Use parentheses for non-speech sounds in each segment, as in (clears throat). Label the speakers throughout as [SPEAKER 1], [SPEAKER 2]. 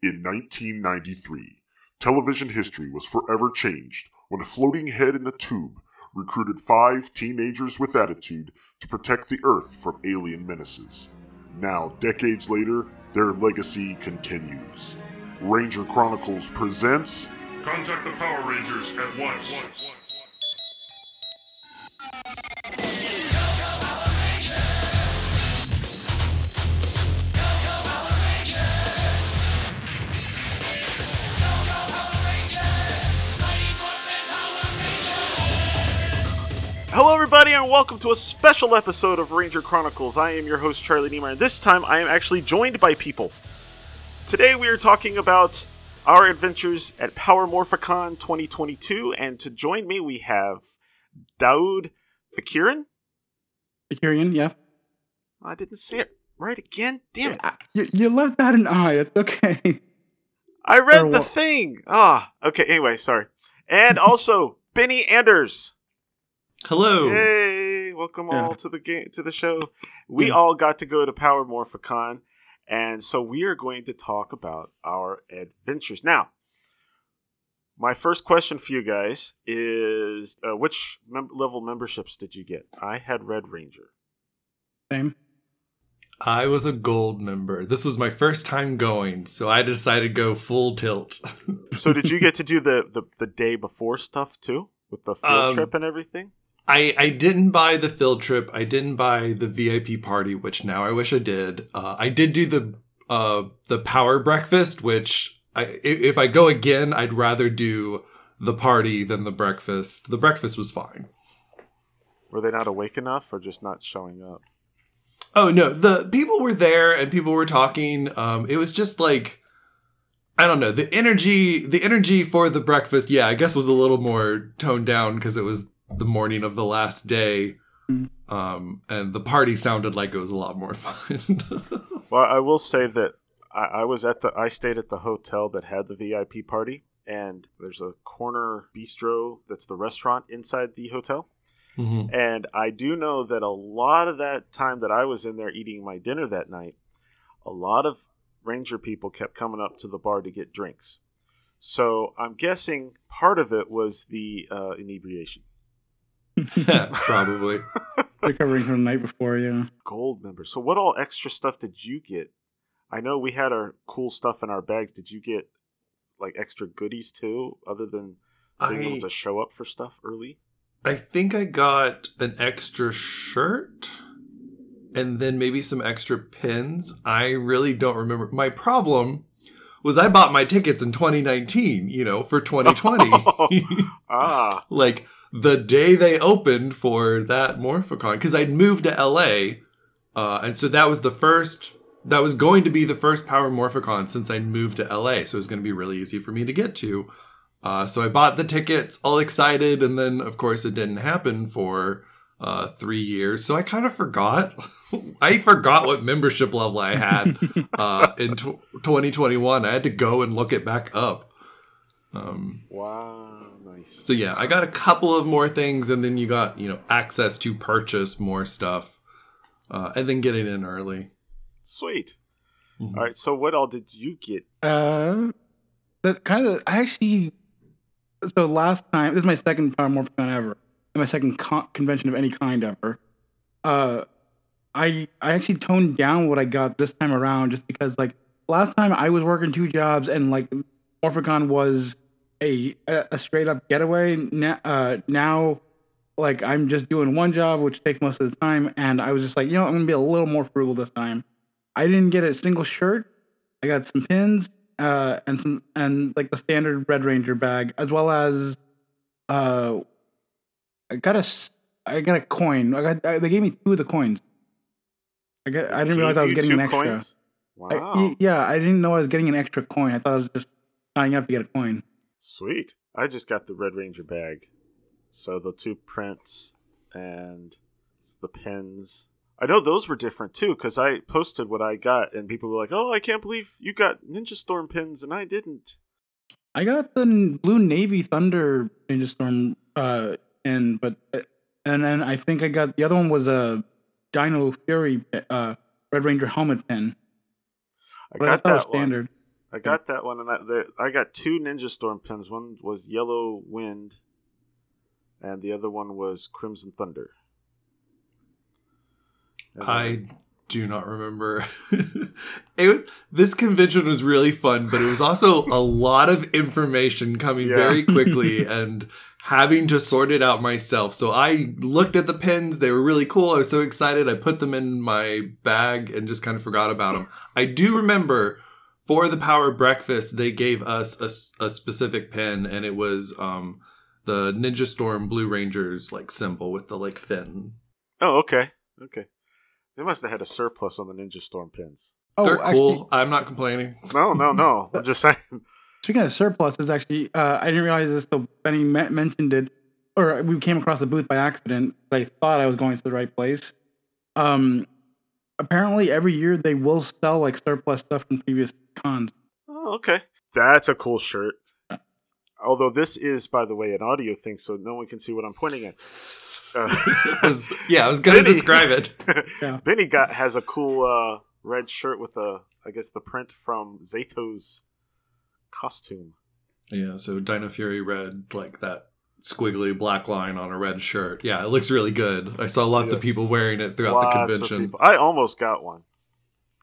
[SPEAKER 1] In 1993, television history was forever changed when a floating head in a tube recruited five teenagers with attitude to protect the Earth from alien menaces. Now, decades later, their legacy continues. Ranger Chronicles presents
[SPEAKER 2] Contact the Power Rangers at once.
[SPEAKER 3] Hello, everybody, and welcome to a special episode of Ranger Chronicles. I am your host, Charlie Niemeyer, and this time I am actually joined by people. Today we are talking about our adventures at Power Morphicon 2022, and to join me we have Daoud Fakirin.
[SPEAKER 4] Tyrion, yeah.
[SPEAKER 3] I didn't say it right again. Damn it.
[SPEAKER 4] You, you left out an I. It's okay.
[SPEAKER 3] I read
[SPEAKER 4] Or
[SPEAKER 3] the
[SPEAKER 4] what?
[SPEAKER 3] thing. Ah, okay, anyway, sorry. And (laughs) also, Benny Anders.
[SPEAKER 5] Hello.
[SPEAKER 3] Hey, Welcome
[SPEAKER 4] Yeah.
[SPEAKER 3] all to the game to the show. We
[SPEAKER 4] Yeah.
[SPEAKER 3] all got to go to Power Morphicon, and so we are going to talk about our adventures. Now, my first question for you guys is: uh, Which mem- level memberships did you get? I had Red Ranger.
[SPEAKER 4] Same.
[SPEAKER 5] I was a gold member. This was my first time going, so I decided to go full tilt.
[SPEAKER 3] So, did you get to (laughs) do the the, the day before stuff too, with the field
[SPEAKER 5] Um,
[SPEAKER 3] trip and everything?
[SPEAKER 5] I I didn't buy the field trip. I didn't buy the VIP party, which now I wish I did. Uh, I did do the uh the power breakfast, which I if I go again, I'd rather do the party than the breakfast. The breakfast was fine.
[SPEAKER 3] Were they not awake enough, or just not showing up?
[SPEAKER 5] Oh no, the people were there and people were talking. Um, it was just like I don't know the energy. The energy for the breakfast, yeah, I guess was a little more toned down because it was the morning of the last day.
[SPEAKER 4] Mm.
[SPEAKER 5] Um, and the party sounded like it was a lot more (laughs) fun.
[SPEAKER 3] Well, I will say that I, I was at the I stayed at the hotel that had the VIP party, and there's a corner bistro that's the restaurant inside the hotel.
[SPEAKER 5] Mhm.
[SPEAKER 3] And I do know that a lot of that time that I was in there eating my dinner that night, a lot of Ranger people kept coming up to the bar to get drinks. So I'm guessing part of it was the uh, inebriation. (laughs) (laughs)
[SPEAKER 5] Probably.
[SPEAKER 4] Recovering from the night before, yeah.
[SPEAKER 3] Gold member. So what all extra stuff did you get? I know we had our cool stuff in our bags. Did you get like extra goodies too, other than being able to show up for stuff early?
[SPEAKER 5] I think I got an extra shirt and then maybe some extra pins. I really don't remember. My problem was I bought my tickets in 2019, you know, for 2020. (laughs)
[SPEAKER 3] Ah,
[SPEAKER 5] like the day they opened for that Morphicon because I'd moved to LA. Uh, and so that was the first that was going to be the first Power Morphicon since I'd moved to LA. So it was going to be really easy for me to get to. Uh, so I bought the tickets, all excited, and then of course it didn't happen for uh, three years. So I kind of forgot. (laughs) I forgot what membership level I had (laughs) uh, in tw 2021. I had to go and look it back up. Um,
[SPEAKER 3] wow, nice.
[SPEAKER 5] so yeah, I got a couple of more things, and then you got you know access to purchase more stuff, uh, and then getting in early.
[SPEAKER 3] Sweet.
[SPEAKER 5] Mhm.
[SPEAKER 3] All right. So what all did you get?
[SPEAKER 4] Uh, that kind of, I actually, so last time, this is my second Power Morphicon ever, and my second con- convention of any kind ever. Uh, I I actually toned down what I got this time around just because, like, last time I was working two jobs and, like, Morphicon was a, a, straight up getaway. Now, uh, now, like, I'm just doing one job, which takes most of the time, and I was just like, you know, I'm gonna be a little more frugal this time. I didn't get a single shirt. I got some pins, uh, and some and like the standard Red Ranger bag, as well as, uh, I got a I got a coin. I got I, they gave me two of the coins. I got I didn't realize I was getting an extra.
[SPEAKER 3] coins? Wow.
[SPEAKER 4] y- yeah, I didn't know I was getting an extra coin. I thought I was just signing up to get a coin.
[SPEAKER 3] Sweet. I just got the Red Ranger bag. So the two prints and it's the pins. I know those were different too because I posted what I got and people were like, "Oh, I can't believe you got Ninja Storm pins and I didn't."
[SPEAKER 4] I got the Blue Navy Thunder Ninja Storm uh in, but uh, and then I think I got the other one was a Dino Fury uh Red Ranger helmet pin.
[SPEAKER 3] I
[SPEAKER 4] But I
[SPEAKER 3] got
[SPEAKER 4] was
[SPEAKER 3] that one. I got that one, and I, I got two Ninja Storm pins. One was Yellow Wind, and the other one was Crimson Thunder. And
[SPEAKER 5] I do not remember. (laughs) it was, this convention was really fun, but it was also a lot of information coming
[SPEAKER 3] Yeah.
[SPEAKER 5] very quickly (laughs) and having to sort it out myself. So I looked at the pins; they were really cool. I was so excited. I put them in my bag and just kind of forgot about them. I do remember for the power breakfast they gave us a specific pin, and it was um the Ninja Storm Blue Rangers like symbol with the like fin.
[SPEAKER 3] oh, okay, okay. They must have had a surplus on the Ninja Storm pins.
[SPEAKER 4] Oh,
[SPEAKER 5] They're
[SPEAKER 4] actually,
[SPEAKER 5] cool. I'm not complaining.
[SPEAKER 3] No, no, no. (laughs) I'm just saying.
[SPEAKER 4] Speaking of surpluses, actually, uh, I didn't realize this till Benny mentioned it, or we came across the booth by accident. I thought I was going to the right place. Um, apparently, every year they will sell like surplus stuff from previous cons.
[SPEAKER 3] Oh, okay. That's a cool shirt. Although this is, by the way, an audio thing, so no one can see what I'm pointing at. Uh, (laughs)
[SPEAKER 5] was- yeah, I was gonna
[SPEAKER 3] Benny-
[SPEAKER 5] describe it. (laughs)
[SPEAKER 4] Yeah.
[SPEAKER 3] Benny got has a cool uh, red shirt with a, I guess, the print from Zayto's costume.
[SPEAKER 5] Yeah, so Dino Fury red, like that squiggly black line on a red shirt. Yeah, it looks really good. I saw lots of people wearing it throughout
[SPEAKER 3] Lots
[SPEAKER 5] the convention.
[SPEAKER 3] I almost got one.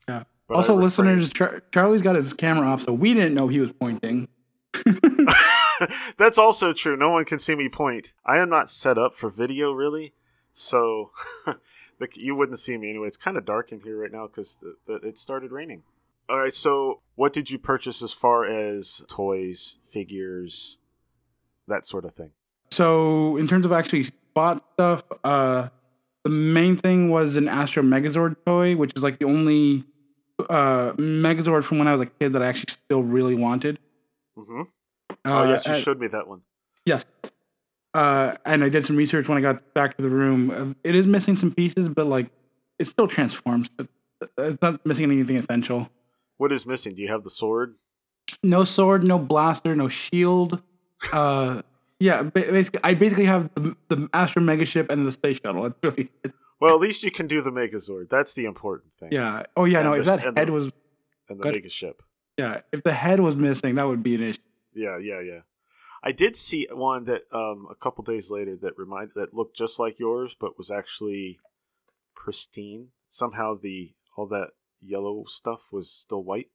[SPEAKER 4] Yeah.
[SPEAKER 3] But
[SPEAKER 4] also, listeners, Char- Charlie's got his camera off, so we didn't know he was pointing. (laughs)
[SPEAKER 3] That's also true. No one can see me point. I am not set up for video, really. So (laughs) the, you wouldn't see me anyway. It's kind of dark in here right now because the, the, it started raining. All right. So, what did you purchase as far as toys, figures, that sort of thing?
[SPEAKER 4] So, in terms of actually spot stuff, uh, the main thing was an Astro Megazord toy, which is like the only uh, Megazord from when I was a kid that I actually still really wanted.
[SPEAKER 3] hmm
[SPEAKER 4] Uh,
[SPEAKER 3] oh, yes, you
[SPEAKER 4] and-
[SPEAKER 3] showed me that one.
[SPEAKER 4] Yes. Uh, and I did some research when I got back to the room. It is missing some pieces, but like it still transforms. It's not missing anything essential.
[SPEAKER 3] What is missing? Do you have the sword?
[SPEAKER 4] No sword, no blaster, no shield. Uh, yeah, basically, I basically have the, the Astro Mega Ship and the space shuttle. That's really. (laughs)
[SPEAKER 3] Well, at least you can do the Megazord. That's the important thing.
[SPEAKER 4] Yeah. Oh yeah.
[SPEAKER 3] And
[SPEAKER 4] No, if that head
[SPEAKER 3] the-
[SPEAKER 4] was
[SPEAKER 3] And the
[SPEAKER 4] Good.
[SPEAKER 3] Mega ship.
[SPEAKER 4] yeah, if the head was missing, that would be an issue.
[SPEAKER 3] Yeah, yeah, yeah. I did see one that um, a couple days later that remind that looked just like yours, but was actually pristine. Somehow the all that yellow stuff was still white,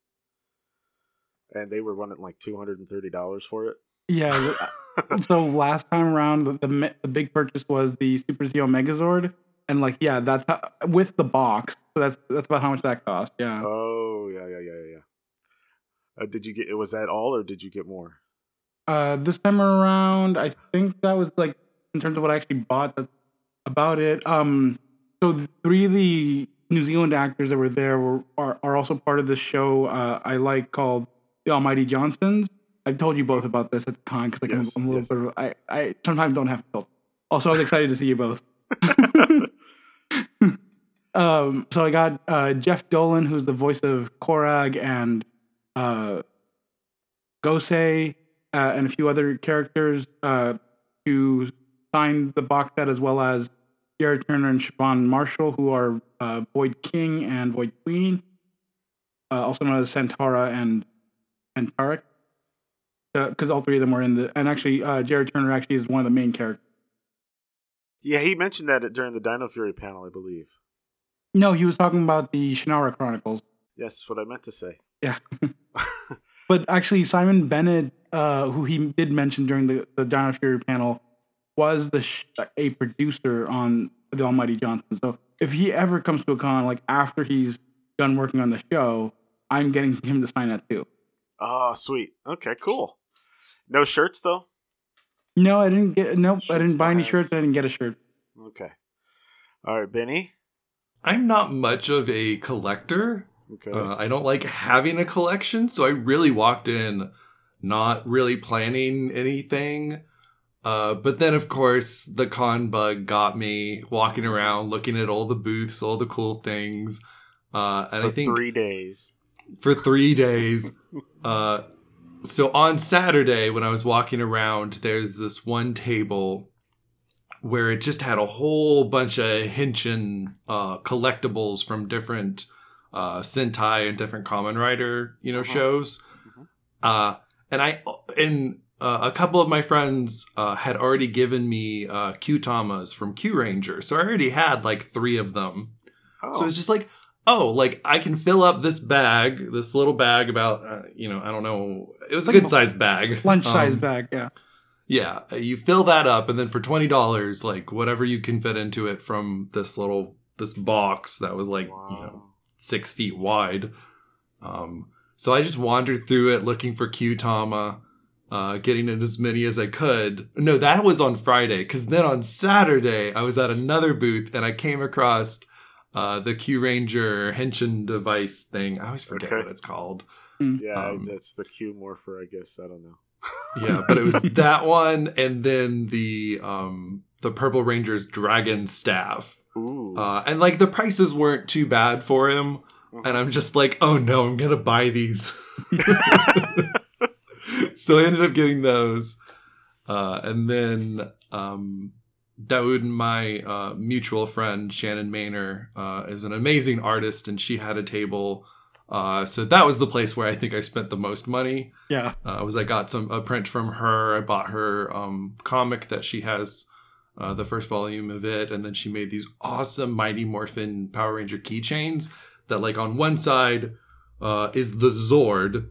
[SPEAKER 3] and they were running like two hundred and thirty dollars for it.
[SPEAKER 4] Yeah. so (laughs) last time around, the, the the big purchase was the Super Zeo Megazord, and like yeah, that's how, with the box. So that's that's about how much that cost. Yeah.
[SPEAKER 3] Oh yeah, yeah, yeah, yeah, yeah. Uh, did you get? It was that all, or did you get more?
[SPEAKER 4] Uh, this time around, I think that was like in terms of what I actually bought. That's about it. Um, so three of the New Zealand actors that were there were are, are also part of this show. Uh, I like called The Almighty Johnsons. I told you both about this at the con because like
[SPEAKER 3] Yes,
[SPEAKER 4] I'm, I'm a little
[SPEAKER 3] yes.
[SPEAKER 4] bit. Of, I I sometimes don't have to. Also, I was excited to see you both. (laughs) um, so I got uh, Geoff Dolan, who's the voice of Korag and uh, Gosei, uh, and a few other characters uh, to sign the box set, as well as Jared Turner and Siobhan Marshall, who are uh, Void King and Void Queen, uh, also known as Santaura and and Tarrick, because all three of them were in the. And actually, uh, Jared Turner actually is one of the main characters.
[SPEAKER 3] Yeah, he mentioned that during the Dino Fury panel, I believe.
[SPEAKER 4] No, he was talking about the Shannara Chronicles.
[SPEAKER 3] Yes, what I meant to say.
[SPEAKER 4] Yeah. (laughs) but actually, Simon Bennett, uh, who he did mention during the, the Dino Fury panel, was the sh- a producer on the Almighty Johnson. So if he ever comes to a con, like after he's done working on the show, I'm getting him to sign that too.
[SPEAKER 3] Oh, sweet. Okay, cool. No shirts though.
[SPEAKER 4] No, I didn't get. Nope, I didn't buy any
[SPEAKER 3] no
[SPEAKER 4] shirts. I didn't get a shirt.
[SPEAKER 3] Okay. All right, Benny.
[SPEAKER 5] I'm not much of a collector.
[SPEAKER 3] Okay.
[SPEAKER 5] Uh, I don't like having a collection, so I really walked in not really planning anything. Uh, but then, of course, the con bug got me walking around, looking at all the booths, all the cool things. Uh, and
[SPEAKER 3] For
[SPEAKER 5] I think
[SPEAKER 3] three days.
[SPEAKER 5] for three days. (laughs) Uh, so on Saturday, when I was walking around, there's this one table where it just had a whole bunch of Henshin uh, collectibles from different uh, Sentai and different Kamen Rider, you know,
[SPEAKER 3] Uh-huh.
[SPEAKER 5] shows. Uh, and I and uh, a couple of my friends uh, had already given me uh, Kyutamas from Kyuranger, so I already had like three of them.
[SPEAKER 3] Oh,
[SPEAKER 5] So it's just like, oh, like I can fill up this bag, this little bag about, uh, you know, I don't know, it was a good sized bag, (laughs)
[SPEAKER 4] Lunch size
[SPEAKER 5] Um,
[SPEAKER 4] bag, yeah.
[SPEAKER 5] Yeah, you fill that up, and then for twenty dollars, like whatever you can fit into it from this little this box that was like you know six feet wide. Um, so I just wandered through it looking for Kyutama, uh, getting in as many as I could. No, that was on Friday, because then on Saturday I was at another booth and I came across uh, the Kyuranger Henshin device thing. I always forget
[SPEAKER 3] Okay.
[SPEAKER 5] what it's called.
[SPEAKER 3] Yeah,
[SPEAKER 5] Um,
[SPEAKER 3] that's the Q morpher, I guess. I don't know. (laughs)
[SPEAKER 5] Yeah, but it was (laughs) that one, and then the um, the Purple Ranger's Dragon Staff.
[SPEAKER 3] Ooh.
[SPEAKER 5] Uh, and like the prices weren't too bad for him. And I'm just like, oh no, I'm gonna buy these. (laughs) so I ended up getting those. Uh, and then um, Daoud, my uh, mutual friend Shannon Maynor, uh, is an amazing artist, and she had a table. Uh, so that was the place where I think I spent the most money.
[SPEAKER 4] Yeah.
[SPEAKER 5] Uh, was I got some a print from her. I bought her um, comic that she has, uh, the first volume of it, and then she made these awesome Mighty Morphin Power Ranger keychains that, like, on one side uh, is the Zord,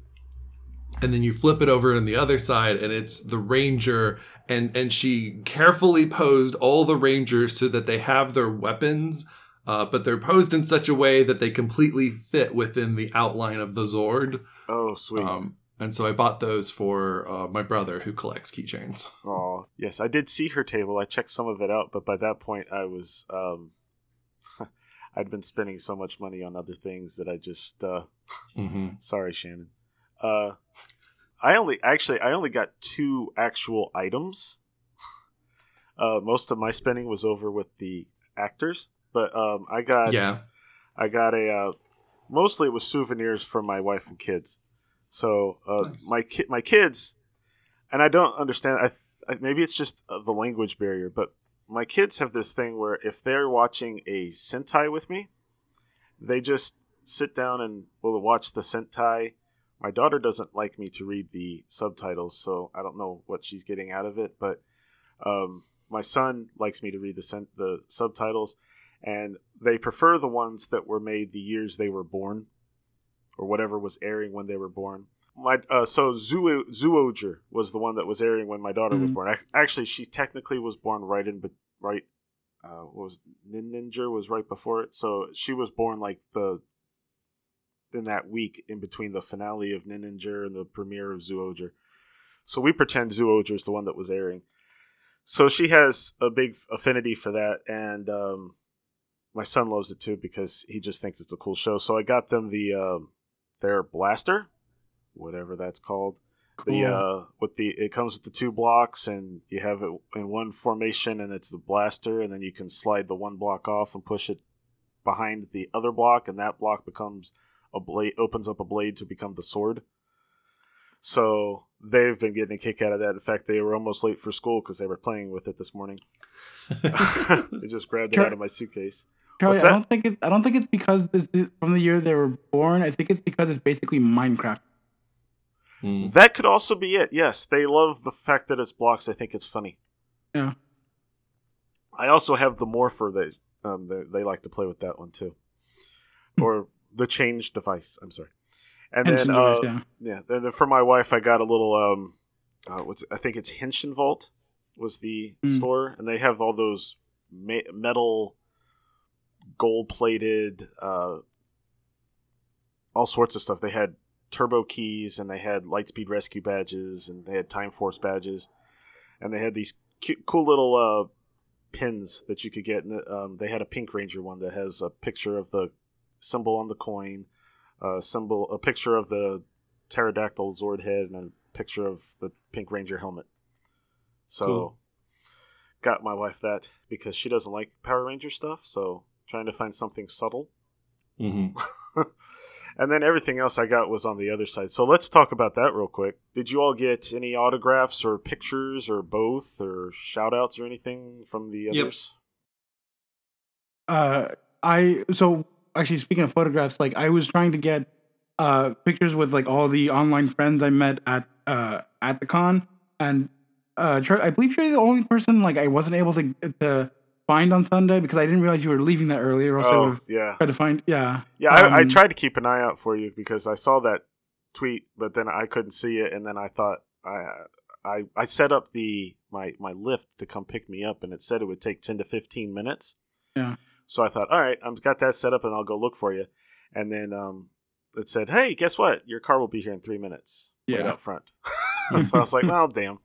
[SPEAKER 5] and then you flip it over on the other side, and it's the Ranger. And and she carefully posed all the Rangers so that they have their weapons. Uh, but they're posed in such a way that they completely fit within the outline of the Zord.
[SPEAKER 3] oh, sweet.
[SPEAKER 5] Um, and so I bought those for uh, my brother who collects keychains.
[SPEAKER 3] Oh, yes, I did see her table. I checked some of it out, but by that point, I was um, (laughs) I'd been spending so much money on other things that I just uh,
[SPEAKER 5] Mm-hmm. (laughs)
[SPEAKER 3] sorry, Shannon. Uh, I only actually I only got two actual items. (laughs) Uh, most of my spending was over with the actors, but um, I got
[SPEAKER 5] Yeah.
[SPEAKER 3] I got a uh, mostly it was souvenirs for my wife and kids. So uh,
[SPEAKER 5] Nice.
[SPEAKER 3] my ki- my kids, and I don't understand. I, th- I maybe it's just uh, the language barrier, but my kids have this thing where if they're watching a Sentai with me, they just sit down and will watch the Sentai. My daughter doesn't like me to read the subtitles, so I don't know what she's getting out of it. But um, my son likes me to read the sen- the subtitles, and they prefer the ones that were made the years they were born, or whatever was airing when they were born. My uh, so Zoo Zyuohger was the one that was airing when my daughter was
[SPEAKER 4] Mhm.
[SPEAKER 3] born. Ac- Actually, she technically was born right in, but right uh, what was Nin Ninninger was right before it, so she was born like the in that week in between the finale of Ninja and the premiere of Zyuohger. So we pretend Zyuohger is the one that was airing. So she has a big affinity for that, and um, my son loves it too because he just thinks it's a cool show. So I got them the um, their blaster, whatever that's called. The
[SPEAKER 4] Cool.
[SPEAKER 3] uh, with the it comes with the two blocks, and you have it in one formation, and it's the blaster, and then you can slide the one block off and push it behind the other block, and that block becomes a blade opens up a blade to become the sword. So they've been getting a kick out of that. In fact, they were almost late for school because they were playing with it this morning. (laughs) they just grabbed it out of my suitcase.
[SPEAKER 4] Charlie,
[SPEAKER 3] What's
[SPEAKER 4] I don't think it. I don't think it's because it's from the year they were born. I think it's because it's basically Minecraft.
[SPEAKER 5] Mm.
[SPEAKER 3] That could also be it. Yes, they love the fact that it's blocks. I think it's funny.
[SPEAKER 4] Yeah.
[SPEAKER 3] I also have the morpher that um, they, they like to play with that one too, or the change device. I'm sorry. And
[SPEAKER 4] Henshin
[SPEAKER 3] then
[SPEAKER 4] device,
[SPEAKER 3] uh,
[SPEAKER 4] yeah.
[SPEAKER 3] Yeah, then for my wife, I got a little um, uh, what's I think it's Henshin Vault was the
[SPEAKER 4] Mm.
[SPEAKER 3] store, and they have all those ma- metal, gold plated, uh, all sorts of stuff. They had turbo keys, and they had Lightspeed Rescue badges, and they had Time Force badges, and they had these cute, cool little uh, pins that you could get. And um, they had a Pink Ranger one that has a picture of the symbol on the coin a symbol, a picture of the pterodactyl Zord head, and a picture of the Pink Ranger helmet. So,
[SPEAKER 5] Cool.
[SPEAKER 3] got my wife that because she doesn't like Power Ranger stuff. So, trying to find something subtle.
[SPEAKER 5] Mhm. (laughs)
[SPEAKER 3] And then everything else I got was on the other side. So let's talk about that real quick. Did you all get any autographs or pictures or both or shout outs or anything from the
[SPEAKER 5] Yep.
[SPEAKER 3] others?
[SPEAKER 4] Uh, I so actually speaking of photographs, like I was trying to get uh, pictures with like all the online friends I met at uh, at the con, and uh, I believe you're the only person like I wasn't able to to find on Sunday because I didn't realize you were leaving that early, or else I would
[SPEAKER 3] Oh, yeah.
[SPEAKER 4] tried to find. Yeah,
[SPEAKER 3] Yeah, I, I
[SPEAKER 4] Um,
[SPEAKER 3] tried to keep an eye out for you because I saw that tweet, but then I couldn't see it, and then I thought I I I set up the my my lift to come pick me up, and it said it would take ten to fifteen minutes.
[SPEAKER 4] Yeah.
[SPEAKER 3] So I thought, all right, I've got that set up, and I'll go look for you. And then um, it said, hey, guess what? Your car will be here in three minutes. Right
[SPEAKER 4] Yeah.
[SPEAKER 3] out front. (laughs) so I was like, well, damn.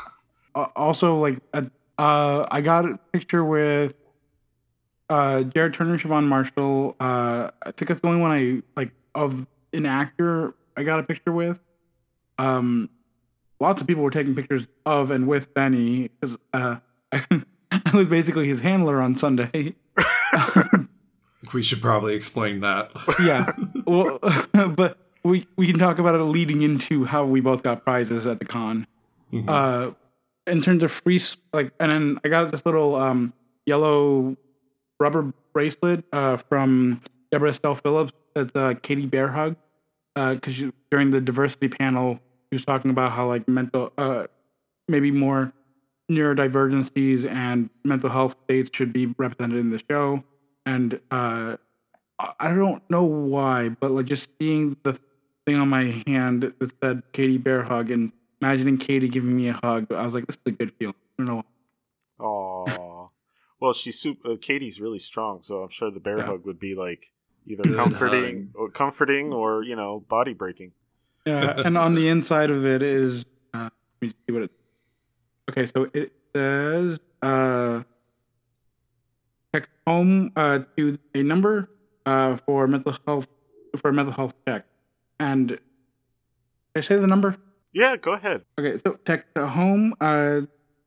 [SPEAKER 3] (laughs)
[SPEAKER 4] uh, also like uh, uh I got a picture with uh Jared Turner, Siobhan Marshall. Uh I think that's the only one I like of an actor I got a picture with. Um lots of people were taking pictures of and with Benny because uh (laughs) I was basically his handler on Sunday. (laughs)
[SPEAKER 5] We should probably explain that. (laughs)
[SPEAKER 4] yeah. Well (laughs) but we we can talk about it leading into how we both got prizes at the con.
[SPEAKER 5] Mhm.
[SPEAKER 4] uh in terms of free like and then i got this little um yellow rubber bracelet uh from deborah estelle phillips it's uh katie bear hug uh because during the diversity panel she was talking about how like mental uh maybe more neurodivergencies and mental health states should be represented in the show and uh i I don't know why but like just seeing the thing on my hand that said katie bear hug and imagining Katie giving me a hug, I was like, this is a good feeling. I don't know.
[SPEAKER 3] Aw. well, she's super, uh, Katie's really strong, so I'm sure the bear
[SPEAKER 4] Yeah.
[SPEAKER 3] hug would be like either
[SPEAKER 5] Good
[SPEAKER 3] comforting or comforting or you know body breaking.
[SPEAKER 4] Yeah, and on the inside of it is, uh, let me see what it. Okay, so it says, uh, text home uh, to a number uh, for mental health for a mental health check, and did I say the number.
[SPEAKER 3] Yeah, go ahead.
[SPEAKER 4] Okay, so text home uh,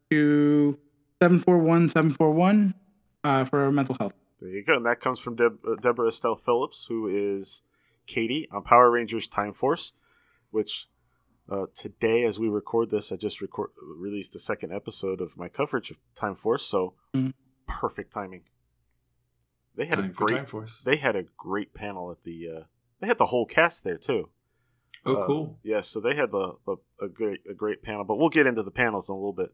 [SPEAKER 4] to seven four one seven four one uh, for mental health.
[SPEAKER 3] There you go. And that comes from Deb- uh, Deborah Estelle Phillips, who is Katie on Power Rangers Time Force, which uh, today, as we record this, I just record released the second episode of my coverage of Time Force. So
[SPEAKER 4] Mhm.
[SPEAKER 3] perfect timing. They had
[SPEAKER 5] Time
[SPEAKER 3] a great.
[SPEAKER 5] Time Force.
[SPEAKER 3] They had a great panel at the. Uh, they had the whole cast there too.
[SPEAKER 5] oh,
[SPEAKER 3] uh,
[SPEAKER 5] cool.
[SPEAKER 3] Yes, so they had the, the a great a great panel, but we'll get into the panels in a little bit.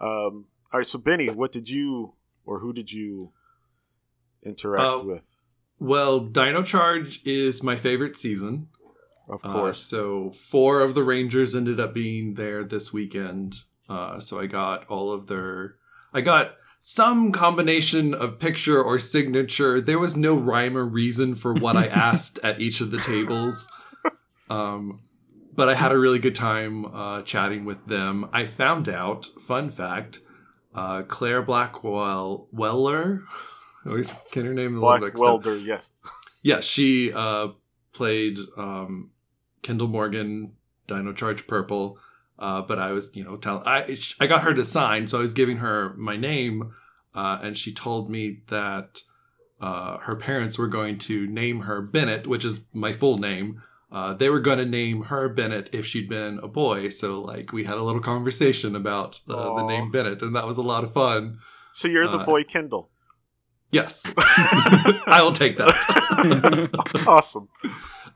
[SPEAKER 3] Um, all right, so Benny, what did you or who did you interact
[SPEAKER 5] Uh,
[SPEAKER 3] with?
[SPEAKER 5] Well, Dino Charge is my favorite season.
[SPEAKER 3] Of
[SPEAKER 5] Uh,
[SPEAKER 3] course,
[SPEAKER 5] so four of the Rangers ended up being there this weekend. Uh, so I got all of their. I got some combination of picture or signature. There was no rhyme or reason for what I (laughs) asked at each of the tables. Um, but I had a really good time uh, chatting with them. I found out, fun fact, uh, Claire Blackwell Weller. (laughs) I always get her name a little
[SPEAKER 3] Black
[SPEAKER 5] up.
[SPEAKER 3] Welder. Yes,
[SPEAKER 5] Yeah, she uh, played um, Kendall Morgan, Dino Charge Purple. Uh, but I was, you know, telling I I got her to sign, so I was giving her my name, uh, and she told me that uh, her parents were going to name her Bennett, which is my full name. Uh, they were going to name her Bennett if she'd been a boy. So like we had a little conversation about uh, the name Bennett, and that was a lot of fun.
[SPEAKER 3] so you're the
[SPEAKER 5] Uh,
[SPEAKER 3] boy Kendall.
[SPEAKER 5] Yes, (laughs) (laughs) I will take that. (laughs)
[SPEAKER 3] awesome.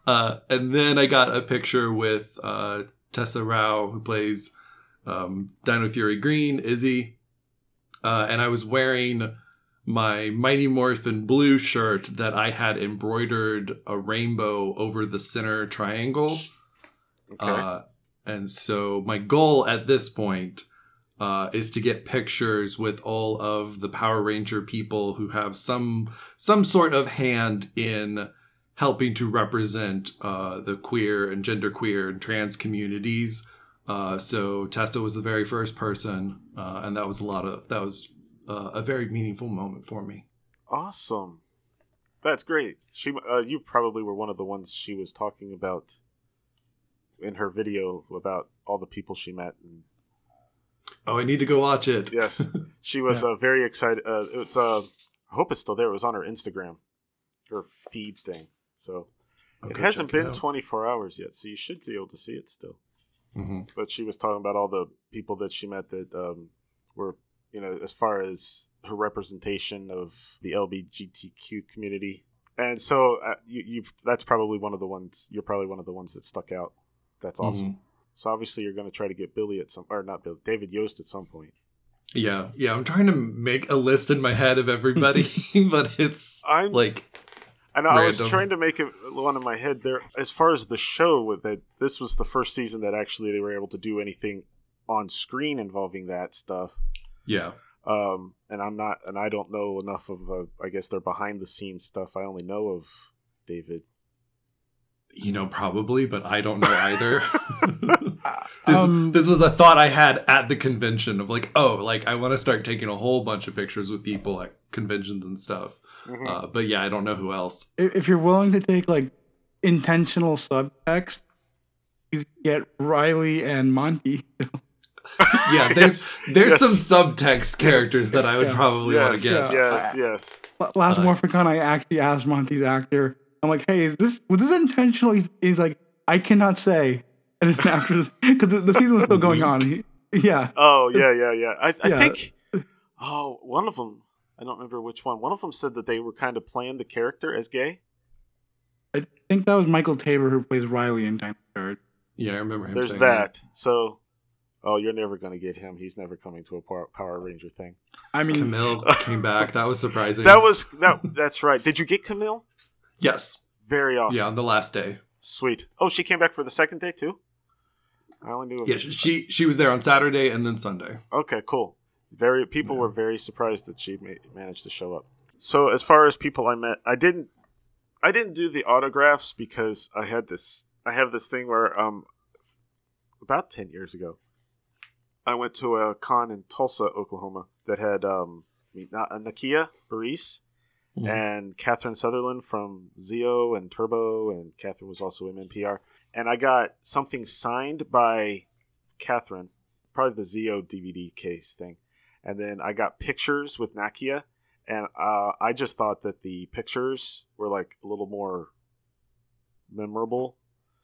[SPEAKER 5] Uh, and then I got a picture with uh, Tessa Rao, who plays um, Dino Fury Green, Izzy. Uh, and I was wearing my Mighty Morphin blue shirt that I had embroidered a rainbow over the center triangle.
[SPEAKER 3] Okay.
[SPEAKER 5] Uh, and so my goal at this point uh, is to get pictures with all of the Power Ranger people who have some some sort of hand in helping to represent uh, the queer and genderqueer and trans communities. Uh, so Tessa was the very first person, uh, and that was a lot of that was uh, a very meaningful moment for me.
[SPEAKER 3] awesome. That's great. She, uh, you probably were one of the ones she was talking about in her video about all the people she met and
[SPEAKER 5] Oh, I need to go watch it.
[SPEAKER 3] Yes, (laughs) she was uh, very excited. Uh, it's uh, I hope it's still there. It was on her Instagram, her feed thing. So
[SPEAKER 5] I'll
[SPEAKER 3] it hasn't
[SPEAKER 5] check it
[SPEAKER 3] been 24 hours yet, so you should be able to see it still.
[SPEAKER 5] Mhm.
[SPEAKER 3] But she was talking about all the people that she met that um, were, you know, as far as her representation of the LGBTQ community. and so uh, you, you that's probably one of the ones you're probably one of the ones that stuck out. That's awesome.
[SPEAKER 5] Mhm.
[SPEAKER 3] So obviously you're going to try to get Billy at some or not Billy, David Yost at some point.
[SPEAKER 5] Yeah, yeah. I'm trying to make a list in my head of everybody, (laughs) but it's
[SPEAKER 3] I'm
[SPEAKER 5] like
[SPEAKER 3] I know I was trying to make it one in my head there. As far as the show, that this was the first season that actually they were able to do anything on screen involving that stuff.
[SPEAKER 5] yeah,
[SPEAKER 3] Um, and I'm not, and I don't know enough of, uh, I guess their behind the scenes stuff. I only know of David.
[SPEAKER 5] you know, probably, but I don't know either. (laughs) (laughs) this,
[SPEAKER 4] Um,
[SPEAKER 5] this was a thought I had at the convention of like, oh, like I want to start taking a whole bunch of pictures with people at conventions and stuff.
[SPEAKER 3] Mhm.
[SPEAKER 5] Uh, but yeah, I don't know who else.
[SPEAKER 4] if, if you're willing to take like intentional subtext, you get Riley and Monty. (laughs)
[SPEAKER 5] Yeah, (laughs) there's there's
[SPEAKER 3] Yes.
[SPEAKER 5] some subtext characters that I would
[SPEAKER 4] Yeah.
[SPEAKER 5] probably want to get.
[SPEAKER 3] Yes, yes.
[SPEAKER 4] L- Last
[SPEAKER 5] Uh,
[SPEAKER 4] Morphicon, I actually asked Monty's actor. I'm like, "Hey, is this was this intentional?" He's, he's like, "I cannot say." And then after this, (laughs) because the season was still going on, he, yeah,
[SPEAKER 3] Oh yeah, yeah, yeah. I, I
[SPEAKER 4] Yeah.
[SPEAKER 3] think. Oh, one of them. I don't remember which one. One of them said that they were kind of playing the character as gay.
[SPEAKER 4] I think that was Michael Taber who plays Riley in Time Third.
[SPEAKER 5] Yeah, I remember him.
[SPEAKER 3] There's
[SPEAKER 5] saying
[SPEAKER 3] that. So, oh, you're never going to get him. He's never coming to a Power, Power Ranger thing.
[SPEAKER 4] I mean,
[SPEAKER 5] Camille (laughs) came back. That was surprising.
[SPEAKER 3] That was that. That's right. Did you get Camille?
[SPEAKER 5] yes,
[SPEAKER 3] Very awesome.
[SPEAKER 5] yeah, on the last day.
[SPEAKER 3] Sweet. Oh, she came back for the second day too. I only knew. of-
[SPEAKER 5] Yeah, she she was there on Saturday and then Sunday.
[SPEAKER 3] Okay, cool. Very people were very surprised that she ma- managed to show up. So as far as people I met, I didn't I didn't do the autographs because I had this I have this thing where um about 10 years ago I went to a con in Tulsa, Oklahoma that had um Na- Nakia Burrise
[SPEAKER 5] Mhm.
[SPEAKER 3] and Catherine Sutherland from Zeo and Turbo and Catherine was also in NPR and I got something signed by Catherine probably the Zeo DVD case thing. And then I got pictures with Nakia, and uh, I just thought that the pictures were like a little more memorable.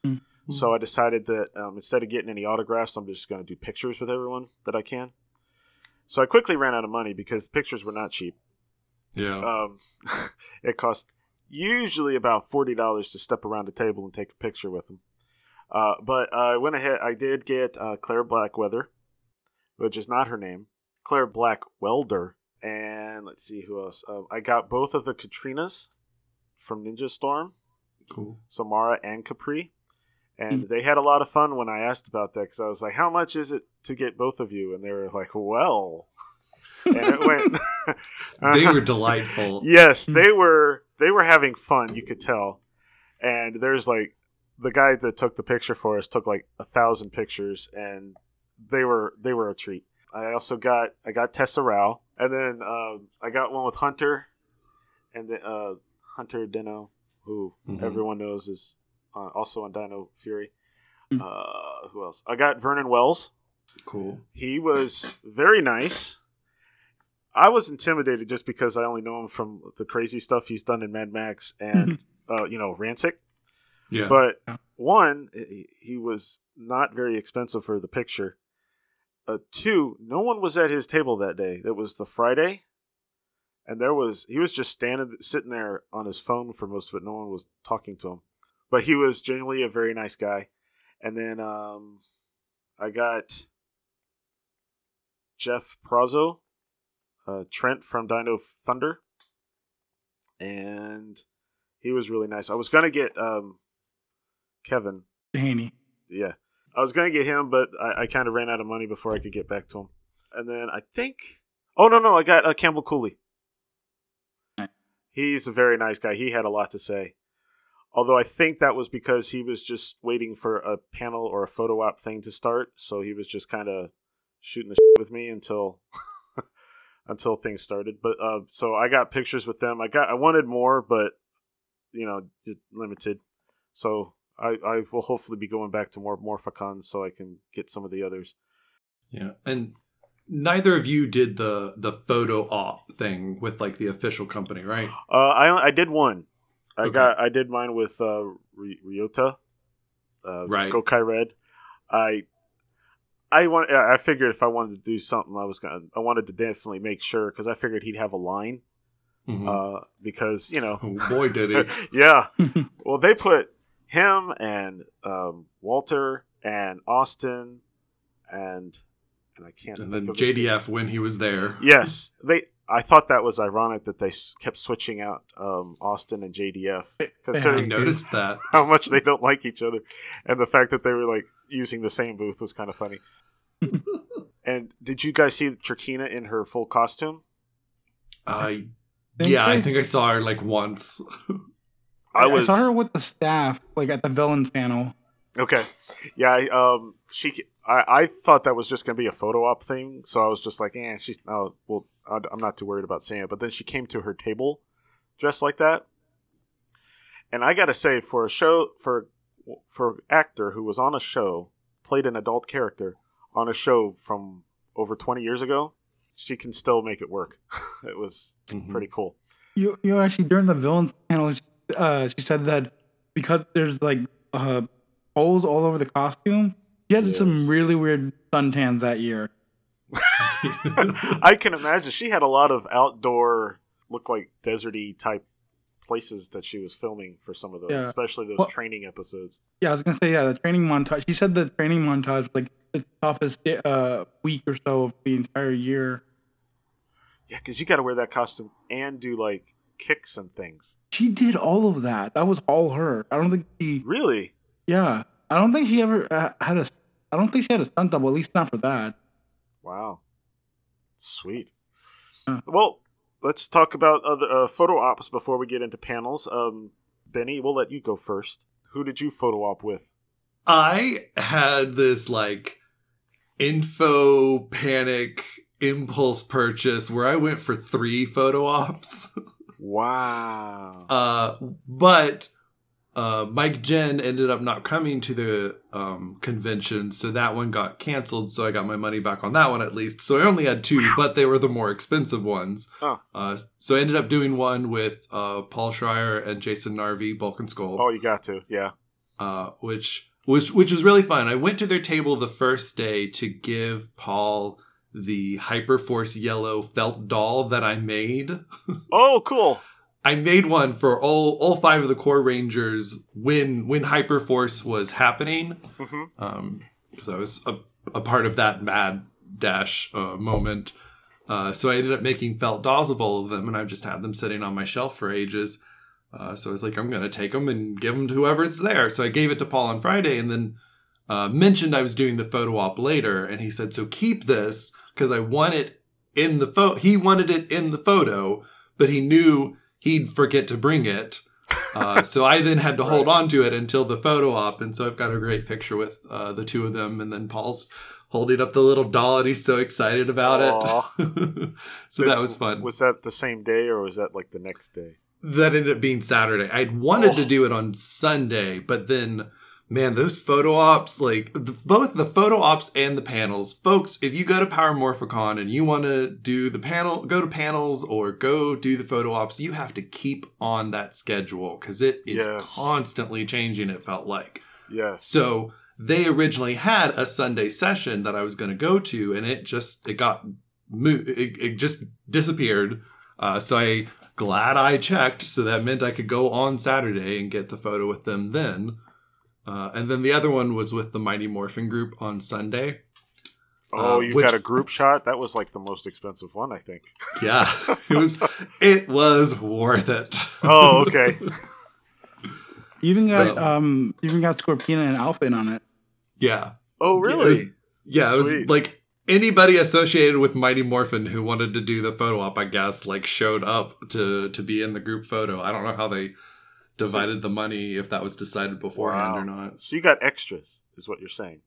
[SPEAKER 4] Mm.
[SPEAKER 3] So I decided that um, instead of getting any autographs, I'm just going to do pictures with everyone that I can. So I quickly ran out of money because pictures were not cheap.
[SPEAKER 5] Yeah.
[SPEAKER 3] Um, (laughs) it cost usually about forty dollars to step around the table and take a picture with them. Uh, but I went ahead. I did get uh, Claire Blackweather, which is not her name. Claire Black Welder, and let's see who else. Uh, I got both of the Katrinas from Ninja Storm,
[SPEAKER 5] cool.
[SPEAKER 3] Samara and Kapri, and mm. they had a lot of fun when I asked about that because I was like, "How much is it to get both of you?" And they were like, "Well," and it (laughs) went. (laughs)
[SPEAKER 5] They were uh-huh. delightful.
[SPEAKER 3] Yes, mm. they were they were having fun, you could tell. And there's like the guy that took the picture for us took like a thousand pictures and they were they were a treat. I also got I got Tessa Rao and then um, I got one with Hunter and then uh, Hunter Deno, who
[SPEAKER 5] Mhm.
[SPEAKER 3] everyone knows is uh, also on Dino Fury.
[SPEAKER 4] Mm.
[SPEAKER 3] Uh, who else? I got Vernon Wells.
[SPEAKER 5] Cool.
[SPEAKER 3] He was very nice. I was intimidated just because I only know him from the crazy stuff he's done in Mad Max and (laughs) uh, you know Ransik.
[SPEAKER 5] Yeah.
[SPEAKER 3] But one, he he was not very expensive for the picture. Uh, two, no one was at his table that day. It was the Friday, and there was he was just standing sitting there on his phone for most of it. No one was talking to him, but he was genuinely a very nice guy. And then um, I got Jeff Parazzo, uh, Trent from Dino Thunder, and he was really nice. I was gonna get um, Kevin,
[SPEAKER 4] Haney.
[SPEAKER 3] yeah, I was gonna get him, but I, I kind of ran out of money before I could get back to him. And then I think, oh no, no, I got uh, Campbell Cooley. He's a very nice guy. He had a lot to say. Although I think that was because he was just waiting for a panel or a photo op thing to start, so he was just kind of shooting the shit with me until (laughs) until things started. But uh, so I got pictures with them. I got I wanted more, but you know, limited. So I, I will hopefully be going back to more Morphicons so I can get some of the others.
[SPEAKER 5] Yeah. And neither of you did the the photo op thing with like the official company, right?
[SPEAKER 3] Uh, I I did one. I
[SPEAKER 5] Okay.
[SPEAKER 3] got I did mine with uh, Ry- Ryota, uh,
[SPEAKER 5] Right.
[SPEAKER 3] Gokai Red. I I want I figured if I wanted to do something, I was gonna I wanted to definitely make sure because I figured he'd have a line
[SPEAKER 5] Mhm.
[SPEAKER 3] uh, because you know,
[SPEAKER 5] oh boy, did he! (laughs)
[SPEAKER 3] yeah. (laughs) well, they put him and um, Walter and Austin and and I can't.
[SPEAKER 5] And
[SPEAKER 3] think
[SPEAKER 5] then
[SPEAKER 3] of.
[SPEAKER 5] JDF when he was there.
[SPEAKER 3] Yes, they. I thought that was ironic that they s- kept switching out um, Austin and JDF,
[SPEAKER 5] I
[SPEAKER 3] considering
[SPEAKER 5] noticed that. (laughs)
[SPEAKER 3] how much they don't like each other, and the fact that they were like using the same booth was kind of funny. (laughs) and did you guys see Trakeena in her full costume?
[SPEAKER 5] I
[SPEAKER 4] Think
[SPEAKER 5] yeah, I
[SPEAKER 4] I-
[SPEAKER 5] think I saw her like once. (laughs)
[SPEAKER 3] I was
[SPEAKER 4] saw her with the staff, like at the villain panel.
[SPEAKER 3] okay. Yeah, I, um, she. I, I thought that was just gonna be a photo op thing, so I was just like, eh, she's. Oh, well, I- I'm not too worried about seeing it. But then she came to her table, dressed like that, and I gotta say, for a show for for actor who was on a show, played an adult character on a show from over 20 years ago, she can still make it work. (laughs) it was
[SPEAKER 5] Mhm.
[SPEAKER 3] pretty cool.
[SPEAKER 4] You you actually during the villain panel, uh, she said that because there's like uh, holes all over the costume, she had
[SPEAKER 3] Yes.
[SPEAKER 4] some really weird suntans that year. (laughs)
[SPEAKER 3] I can imagine she had a lot of outdoor, look like deserty type places that she was filming for some of those,
[SPEAKER 4] Yeah.
[SPEAKER 3] especially those
[SPEAKER 4] Well-
[SPEAKER 3] training episodes.
[SPEAKER 4] Yeah, I was gonna say yeah, the training montage. She said the training montage was like the toughest uh, week or so of the entire year.
[SPEAKER 3] Yeah, because you got to wear that costume and do like kicks and things.
[SPEAKER 4] She did all of that. That was all her. I don't think she.
[SPEAKER 3] Really?
[SPEAKER 4] Yeah, I don't think she ever uh, had a. I don't think she had a stunt double. At least not for that.
[SPEAKER 3] Wow. Sweet.
[SPEAKER 4] Huh.
[SPEAKER 3] Well, let's talk about other uh, photo ops before we get into panels. Um, Benny, we'll let you go first. Who did you photo op with?
[SPEAKER 5] I had this like info panic impulse purchase where I went for three photo ops. (laughs)
[SPEAKER 3] Wow.
[SPEAKER 5] Uh, but uh, Mike Jen ended up not coming to the um, convention, so that one got canceled. So I got my money back on that one at least. So I only had two, but they were the more expensive ones.
[SPEAKER 3] Huh.
[SPEAKER 5] Uh, so I ended up doing one with uh, Paul Schrier and Jason Narvy, Bulk and Skull
[SPEAKER 3] oh, you got to. Yeah.
[SPEAKER 5] uh, which which which was really fun. I went to their table the first day to give Paul the Hyperforce yellow felt doll that I made. (laughs)
[SPEAKER 3] Oh, cool.
[SPEAKER 5] I made one for all all five of the core rangers when when Hyperforce was happening,
[SPEAKER 3] hmm
[SPEAKER 5] um, because I was a, a part of that mad dash uh, moment. Uh, so I ended up making felt dolls of all of them, and I've just had them sitting on my shelf for ages. Uh, so I was like, I'm gonna take them and give them to whoever's there. So I gave it to Paul on Friday, and then uh, mentioned I was doing the photo op later, and he said, "So keep this because I want it in the photo." He wanted it in the photo, but he knew he'd forget to bring it. Uh, (laughs) so I then had to hold on to it until the photo op, and so I've got a great picture with uh, the two of them, and then Paul's holding up the little doll, and he's so excited about it. (laughs) so that was fun.
[SPEAKER 3] Was that the same day or was that like the next day?
[SPEAKER 5] that ended up being Saturday. I'd wanted to
[SPEAKER 3] Oh.
[SPEAKER 5] do it on Sunday, but then, man, those photo ops, like the, both the photo ops and the panels, folks. If you go to Power Morphicon and you want to do the panel, go to panels or go do the photo ops, you have to keep on that schedule because it is
[SPEAKER 3] Yes.
[SPEAKER 5] constantly changing. It felt like.
[SPEAKER 3] Yes.
[SPEAKER 5] So they originally had a Sunday session that I was going to go to, and it just it got mo- it, it just disappeared. Uh, so I glad I checked, so that meant I could go on Saturday and get the photo with them then. Uh, and then the other one was with the Mighty Morphin Group on Sunday.
[SPEAKER 3] oh,
[SPEAKER 5] uh,
[SPEAKER 3] you
[SPEAKER 5] which-
[SPEAKER 3] got a group shot? That was like the most expensive one, I think. (laughs)
[SPEAKER 5] Yeah, it was (laughs) it was worth it.
[SPEAKER 3] Oh, okay. (laughs)
[SPEAKER 4] Even got
[SPEAKER 5] Well-
[SPEAKER 4] um, even got Scorpina and Alpha in on it.
[SPEAKER 5] yeah,
[SPEAKER 3] Oh,
[SPEAKER 5] It
[SPEAKER 3] really?
[SPEAKER 5] was- Yeah, it was like anybody associated with Mighty Morphin who wanted to do the photo op, I guess, like showed up to to be in the group photo. I don't know how they divided the money if that was decided beforehand
[SPEAKER 3] Wow.
[SPEAKER 5] or not.
[SPEAKER 3] So you got extras, is what you're saying.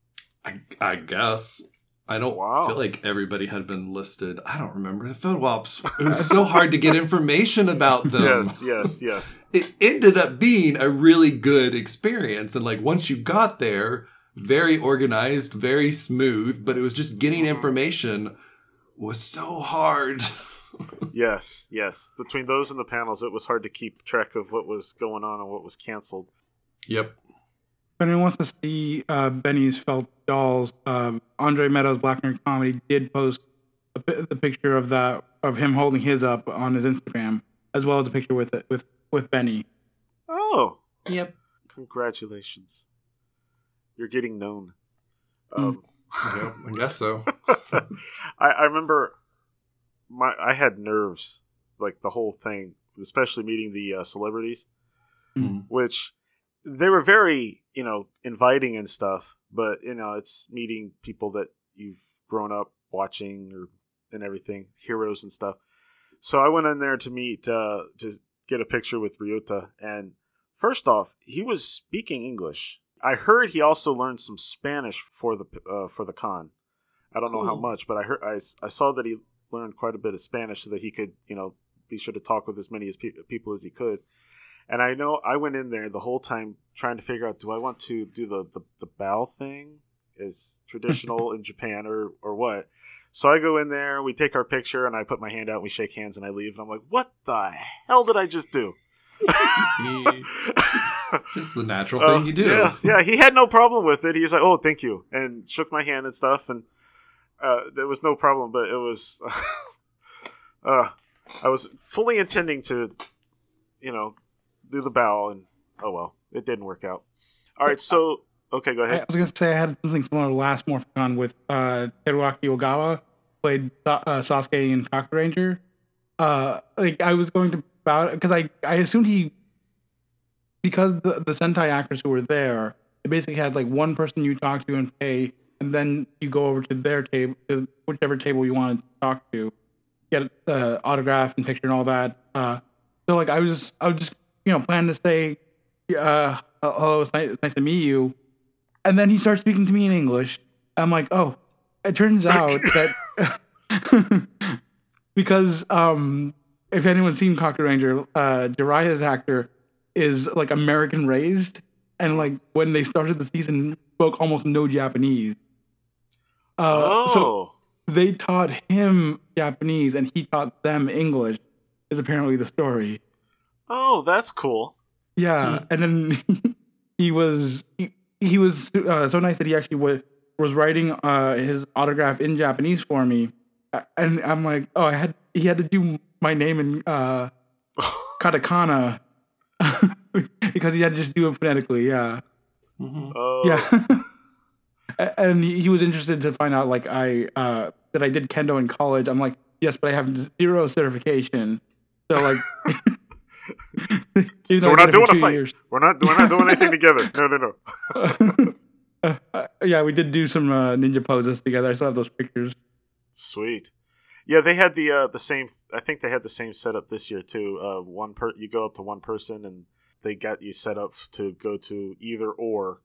[SPEAKER 5] I, I guess. I don't
[SPEAKER 3] Wow.
[SPEAKER 5] feel like everybody had been listed. I don't remember the photo ops. It was so hard to get (laughs) information about them.
[SPEAKER 3] yes, yes, yes.
[SPEAKER 5] It ended up being a really good experience. And like once you got there, very organized, very smooth, but it was just getting mm-hmm. information was so hard.
[SPEAKER 3] Yes, yes. Between those and the panels, it was hard to keep track of what was going on and what was canceled.
[SPEAKER 5] Yep.
[SPEAKER 4] If anyone wants to see uh, Benny's felt dolls, um, Andre Meadows Black Nerd Comedy did post a, the picture of that of him holding his up on his Instagram. as well as a picture with it, with with Benny.
[SPEAKER 3] Oh,
[SPEAKER 5] Yep.
[SPEAKER 3] congratulations! You're getting known.
[SPEAKER 4] Hmm.
[SPEAKER 3] Um,
[SPEAKER 5] Yeah, I guess so. (laughs)
[SPEAKER 3] I, I remember my I had nerves like the whole thing, especially meeting the uh, celebrities,
[SPEAKER 5] Mhm.
[SPEAKER 3] which they were very you know inviting and stuff, but you know it's meeting people that you've grown up watching or and everything, heroes and stuff. So I went in there to meet uh, to get a picture with Ryota, and first off, he was speaking English. I heard he also learned some Spanish for the uh, for the con. I don't know how much, but I heard I, I saw that he learned quite a bit of Spanish so that he could you know be sure to talk with as many as pe- people as he could. And I know I went in there the whole time trying to figure out do I want to do the the, the bow thing is traditional (laughs) in Japan or or what. So I go in there, we take our picture, and I put my hand out, and we shake hands, and I leave. And I'm like, "What the hell did I just do?" (laughs)
[SPEAKER 5] It's just the natural
[SPEAKER 3] Uh,
[SPEAKER 5] thing you do.
[SPEAKER 3] Yeah, yeah, he had no problem with it. He's like, "Oh, thank you," and shook my hand and stuff, and uh, there was no problem. But it was, (laughs) uh, I was fully intending to, you know, do the bow, and oh well, it didn't work out. All right, so okay, go
[SPEAKER 4] ahead. I was gonna say I had something similar last Morphicon with uh, Teruaki Ogawa played uh, Sasuke in Kakuranger. Uh, like I was going to bow because I I assumed he because the the Sentai actors who were there they basically had like one person you talk to and pay, and then you go over to their table, to whichever table you want to talk to, get the autograph and picture and all that. Uh, so like I was I was just you know planning to say, uh, hello, it's nice, it's nice to meet you, and then he starts speaking to me in English. I'm like, oh, it turns out (laughs) that (laughs) because um, if anyone's seen Kakuranger, uh, Jiraiya's actor is like American raised, and like when they started the season, spoke almost no Japanese. Uh, So
[SPEAKER 3] oh,
[SPEAKER 4] they taught him Japanese, and he taught them English. Is apparently the story.
[SPEAKER 3] oh, that's cool.
[SPEAKER 4] Yeah, and then (laughs) he was he, he was uh, so nice that he actually was was writing uh, his autograph in Japanese for me, and I'm like, oh, I had he had to do my name in uh, (laughs) katakana (laughs) because he had to just do it phonetically. Yeah,
[SPEAKER 5] Mhm.
[SPEAKER 3] Oh,
[SPEAKER 4] yeah, A- and he was interested to find out like I uh, that I did kendo in college. I'm like, yes, but I have zero certification. So like. (laughs)
[SPEAKER 3] So we're not doing a fight.
[SPEAKER 4] years.
[SPEAKER 3] We're not we're not doing anything together. (laughs) No, no, no. (laughs)
[SPEAKER 4] Uh, uh, yeah, we did do some uh, ninja poses together. I still have those pictures.
[SPEAKER 3] Sweet. Yeah, they had the uh, the same. I think they had the same setup this year too. Uh, one per you go up to one person and they got you set up to go to either or.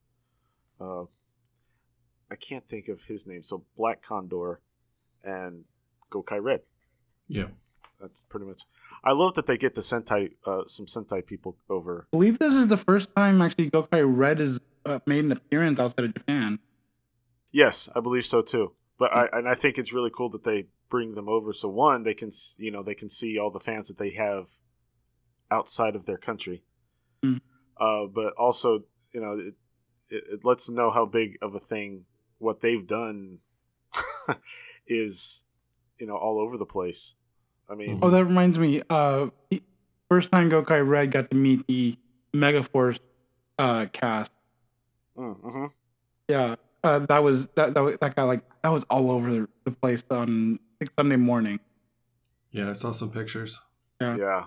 [SPEAKER 3] I can't think of his name. So Black Condor and Gokai Red.
[SPEAKER 5] Yeah.
[SPEAKER 3] That's pretty much. I love that they get the Sentai, uh, some Sentai people over.
[SPEAKER 4] I believe this is the first time actually Gokai Red has uh, made an appearance outside of Japan.
[SPEAKER 3] Yes, I believe so too. But I and I think it's really cool that they bring them over. So one, they can you know they can see all the fans that they have outside of their country.
[SPEAKER 4] Mm.
[SPEAKER 3] Uh, but also, you know, it, it, it lets them know how big of a thing what they've done (laughs) is, you know, all over the place. I mean,
[SPEAKER 4] Oh, that reminds me. Uh, first time Gokai Red got to meet the Megaforce uh, cast.
[SPEAKER 3] mm, mhm.
[SPEAKER 4] Yeah, uh, that was that that, that guy like that was all over the, the place on I think Sunday morning.
[SPEAKER 5] Yeah, I saw some pictures.
[SPEAKER 4] Yeah.
[SPEAKER 3] yeah,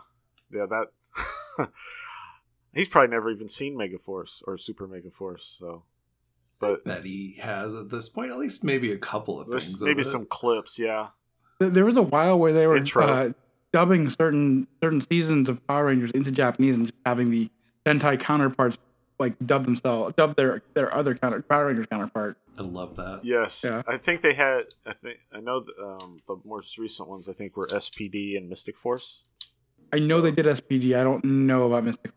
[SPEAKER 3] yeah. That (laughs) he's probably never even seen Megaforce or Super Megaforce. So, but
[SPEAKER 5] That he has at this point, at least maybe a couple of things.
[SPEAKER 3] maybe
[SPEAKER 5] of it.
[SPEAKER 3] some clips, yeah.
[SPEAKER 4] There- There was a while where they were uh, dubbing certain certain seasons of Power Rangers into Japanese and just having the Sentai counterparts like dub themselves, dub their their other counter Power Rangers counterpart.
[SPEAKER 5] I love that.
[SPEAKER 3] Yes,
[SPEAKER 4] Yeah.
[SPEAKER 3] I think they had. I think I know th- um, the most recent ones. I think were SPD and Mystic Force.
[SPEAKER 4] I know
[SPEAKER 3] So-
[SPEAKER 4] they did SPD. I don't know about Mystic.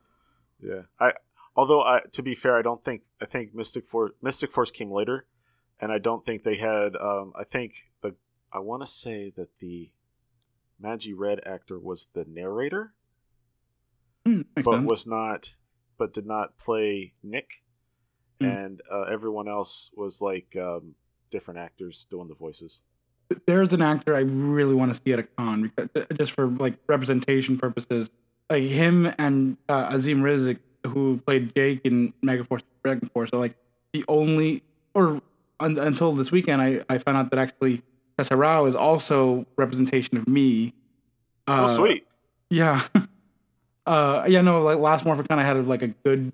[SPEAKER 3] Yeah, I. Although I, to be fair, I don't think I think Mystic Force Mystic Force came later, and I don't think they had. Um, I think the I want to say that the Magi Red actor was the narrator,
[SPEAKER 4] makes
[SPEAKER 3] but
[SPEAKER 4] sense.
[SPEAKER 3] was not, but did not play Nick,
[SPEAKER 4] Hmm.
[SPEAKER 3] and uh, everyone else was like um, different actors doing the voices.
[SPEAKER 4] there's an actor I really want to see at a con because uh, just for like representation purposes. Like him and uh, Azim Rizik, who played Jake in Megaforce Dragon Force, are like the only, or un- until this weekend, I, I found out that actually Tessa Rao is also representation of me.
[SPEAKER 3] oh,
[SPEAKER 4] Uh,
[SPEAKER 3] sweet.
[SPEAKER 4] Yeah. (laughs) Uh, yeah, no, like last Morphicon, I had like a good,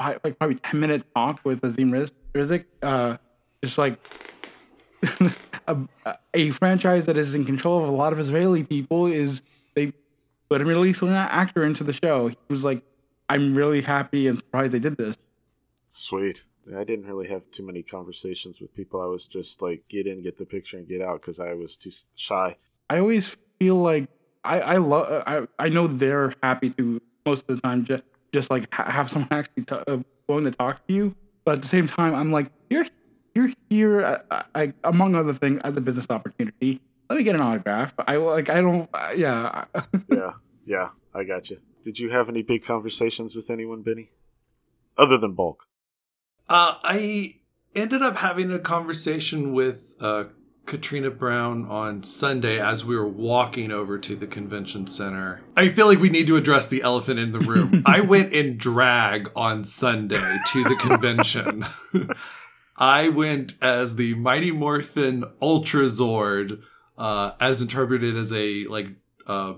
[SPEAKER 4] like probably 10 minute talk with Azim Riz- Rizik. Uh, just like (laughs) a, a franchise that is in control of a lot of Israeli people is they put a Middle Eastern actor into the show. He was like, I'm really happy and surprised they did this.
[SPEAKER 3] Sweet. I didn't really have too many conversations with people. I was just like, get in, get the picture, and get out because I was too shy.
[SPEAKER 4] I always feel like I I love I I know they're happy to most of the time just just like ha- have someone (laughs) actually t- uh, willing to talk to you, but at the same time I'm like you're you're here uh, I, among other things as a business opportunity. Let me get an autograph. I like I don't uh, yeah (laughs)
[SPEAKER 3] yeah, yeah, I got you. Did you have any big conversations with anyone, Benny? Other than Bulk?
[SPEAKER 5] Uh, I ended up having a conversation with uh, Katrina Brown on Sunday as we were walking over to the convention center. I feel like we need to address the elephant in the room. (laughs) I went in drag on Sunday to the convention. (laughs) I went as the Mighty Morphin Ultra Zord, uh, as interpreted as a like uh,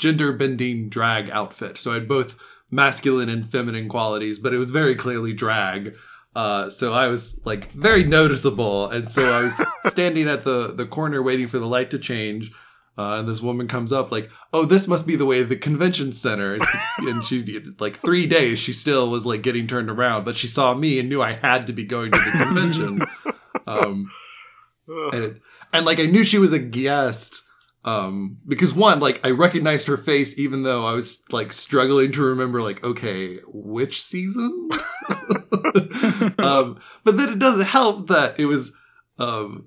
[SPEAKER 5] gender bending drag outfit. So I had both masculine and feminine qualities, but it was very clearly drag. Uh, so I was like very noticeable, and so I was (laughs) standing at the the corner waiting for the light to change. Uh, and this woman comes up like, "Oh, this must be the way the convention center." (laughs) And she like three days she still was like getting turned around, but she saw me and knew I had to be going to the convention. (laughs) um, and, and like I knew she was a guest um because one like i recognized her face even though i was like struggling to remember like okay which season (laughs) um but then it doesn't help that it was um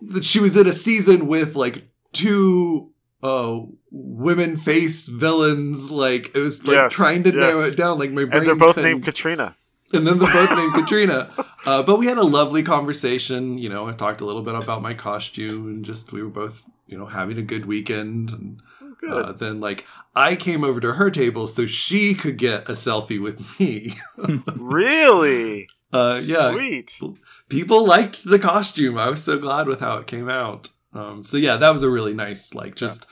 [SPEAKER 5] that she was in a season with like two uh women face villains like it was like
[SPEAKER 3] Yes,
[SPEAKER 5] trying to narrow it down like my brain
[SPEAKER 3] And they're both
[SPEAKER 5] couldn't-
[SPEAKER 3] named Katrina.
[SPEAKER 5] and then they're both named (laughs) Katrina. Uh, but we had a lovely conversation. You know, I talked a little bit about my costume and just we were both, you know, having a good weekend. And
[SPEAKER 3] Good.
[SPEAKER 5] uh, then, like, I came over to her table so she could get a selfie with me. (laughs)
[SPEAKER 3] really?
[SPEAKER 5] Uh, yeah,
[SPEAKER 3] Sweet.
[SPEAKER 5] people liked the costume. I was so glad with how it came out. Um, so yeah, that was a really nice, like, just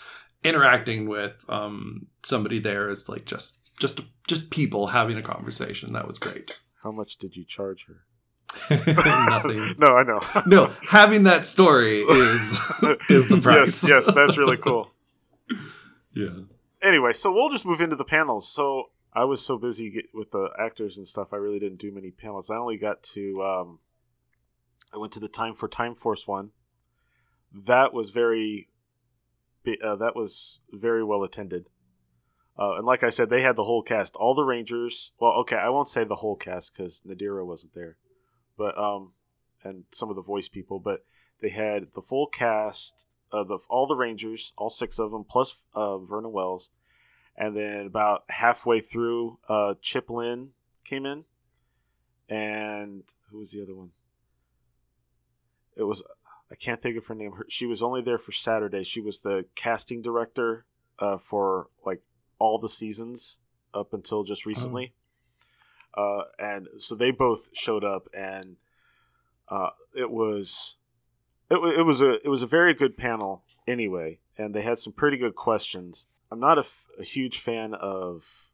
[SPEAKER 5] interacting with um, somebody there is like just just just people having a conversation. That was great.
[SPEAKER 3] How much did you charge her? (laughs)
[SPEAKER 5] Nothing.
[SPEAKER 3] no, I know.
[SPEAKER 5] no, having that story is (laughs) is the price.
[SPEAKER 3] yes, yes, that's really cool.
[SPEAKER 5] yeah.
[SPEAKER 3] Anyway, so we'll just move into the panels. So I was so busy with the actors and stuff, I really didn't do many panels. I only got to. Um, I went to the Time for Time Force one. That was very. Uh, that was very well attended. Uh, and like I said, they had the whole cast, all the Rangers. Well, okay, I won't say the whole cast because Nadira wasn't there, but um, and some of the voice people, but they had the full cast of the all the Rangers, all six of them, plus uh, Vernon Wells, and then about halfway through, uh, Chip Lynn came in, and who was the other one? It was I can't think of her name. Her, she was only there for Saturday. She was the casting director uh, for like all the seasons up until just recently. Uh, and so they both showed up, and uh, it was it, it was a it was a very good panel anyway, and they had some pretty good questions. I'm not a, f- a huge fan of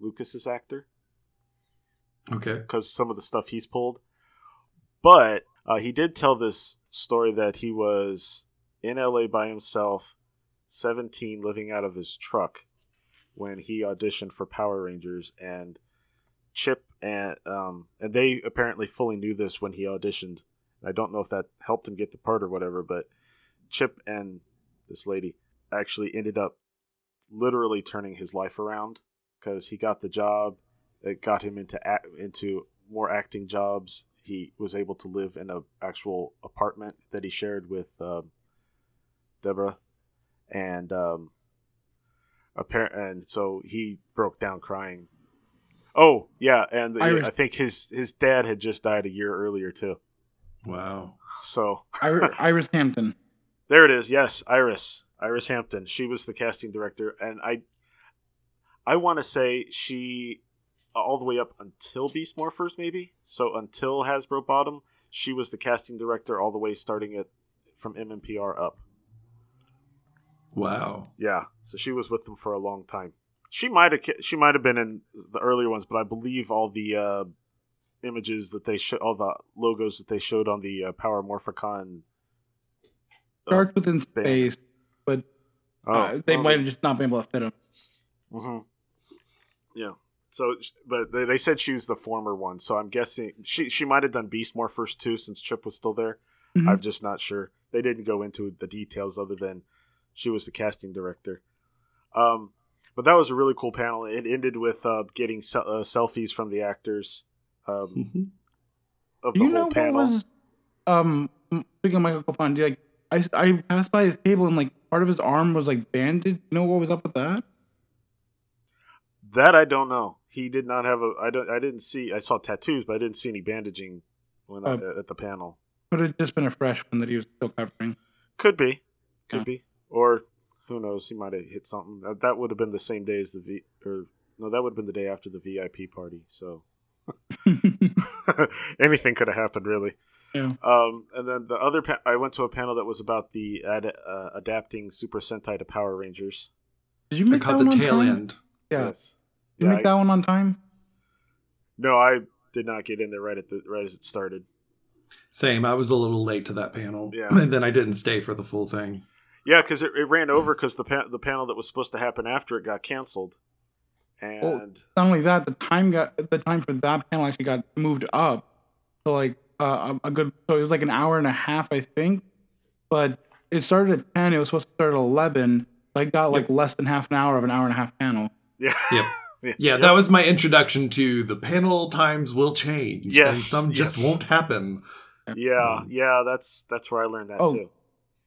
[SPEAKER 3] Lucas's actor
[SPEAKER 5] Okay.
[SPEAKER 3] because some of the stuff he's pulled. But uh, he did tell this story that he was in LA by himself, 17, living out of his truck when he auditioned for Power Rangers, and Chip and um, and they apparently fully knew this when he auditioned. I don't know if that helped him get the part or whatever, but Chip and this lady actually ended up literally turning his life around because he got the job it got him into act, into more acting jobs. He was able to live in a actual apartment that he shared with um, Deborah, and um, apparent and so he broke down crying. Oh yeah, and the,
[SPEAKER 4] Irish-
[SPEAKER 3] I think his his dad had just died a year earlier too.
[SPEAKER 5] Wow.
[SPEAKER 3] So (laughs)
[SPEAKER 4] Iris, Iris Hampton.
[SPEAKER 3] there it is. Yes, Iris. Iris Hampton. She was the casting director, and I, I want to say she, all the way up until Beast Morphers, maybe. So until Hasbro Bottom, she was the casting director all the way starting it from MMPR up.
[SPEAKER 5] Wow.
[SPEAKER 3] Yeah, so she was with them for a long time. She might have she might have been in the earlier ones, but I believe all the uh, images that they show, all the logos that they showed on the uh, Power Morphicon. uh,
[SPEAKER 4] Starts within
[SPEAKER 3] band.
[SPEAKER 4] space, but
[SPEAKER 3] oh,
[SPEAKER 4] uh, they
[SPEAKER 3] oh,
[SPEAKER 4] might have just not been able to fit them.
[SPEAKER 3] hmm Yeah. So, but they, they said she was the former one, so I'm guessing she she might have done Beast Morphers too, since Chip was still there.
[SPEAKER 4] Mhm.
[SPEAKER 3] I'm just not sure. They didn't go into the details other than she was the casting director. Um, but that was a really cool panel. It ended with uh, getting se- uh, selfies from the actors um, of the
[SPEAKER 4] you
[SPEAKER 3] whole panel.
[SPEAKER 4] was um speaking of Michael Copon, do you, like I I passed by his table and like part of his arm was like bandaged. You know what was up with that?
[SPEAKER 3] That I don't know. He did not have a. I don't. I didn't see. I saw tattoos, but I didn't see any bandaging when I,
[SPEAKER 4] Oh.
[SPEAKER 3] at the panel.
[SPEAKER 4] Could have just been a fresh one that he was still covering.
[SPEAKER 3] Could be, could
[SPEAKER 4] Yeah.
[SPEAKER 3] be, or who knows? He might have hit something. That, that would have been the same day as the V. Or no, that would have been the day after the VIP party. So (laughs) (laughs) anything could have happened, really.
[SPEAKER 4] Yeah.
[SPEAKER 3] Um, and then the other, pa- I went to a panel that was about the ad- uh, adapting Super Sentai to Power Rangers.
[SPEAKER 4] Did you make that
[SPEAKER 5] caught
[SPEAKER 4] one
[SPEAKER 5] the
[SPEAKER 4] on
[SPEAKER 5] tail
[SPEAKER 4] time?
[SPEAKER 5] end.
[SPEAKER 4] Yeah.
[SPEAKER 3] Yes.
[SPEAKER 4] Did you
[SPEAKER 3] Yeah,
[SPEAKER 4] make
[SPEAKER 3] I-
[SPEAKER 4] that one on time?
[SPEAKER 3] no, I did not get in there right at the right as it started.
[SPEAKER 5] Same. I was a little late to that panel.
[SPEAKER 3] Yeah. (laughs)
[SPEAKER 5] And then I didn't stay for the full thing.
[SPEAKER 3] Yeah, because it, it ran over because the pa- the panel that was supposed to happen after it got canceled, and
[SPEAKER 4] Not only that, the time got the time for that panel actually got moved up to like uh, a a good. So it was like an hour and a half, I think. But it started at ten. It was supposed to start at eleven. Like got like less than half an hour of an hour and a half panel.
[SPEAKER 3] yeah,
[SPEAKER 5] Yep. (laughs)
[SPEAKER 3] yeah,
[SPEAKER 5] Yeah, that was my introduction to the panel times will change.
[SPEAKER 3] Yes,
[SPEAKER 5] And some just won't happen.
[SPEAKER 3] yeah, yeah. That's that's where I learned that
[SPEAKER 4] Oh.
[SPEAKER 3] too.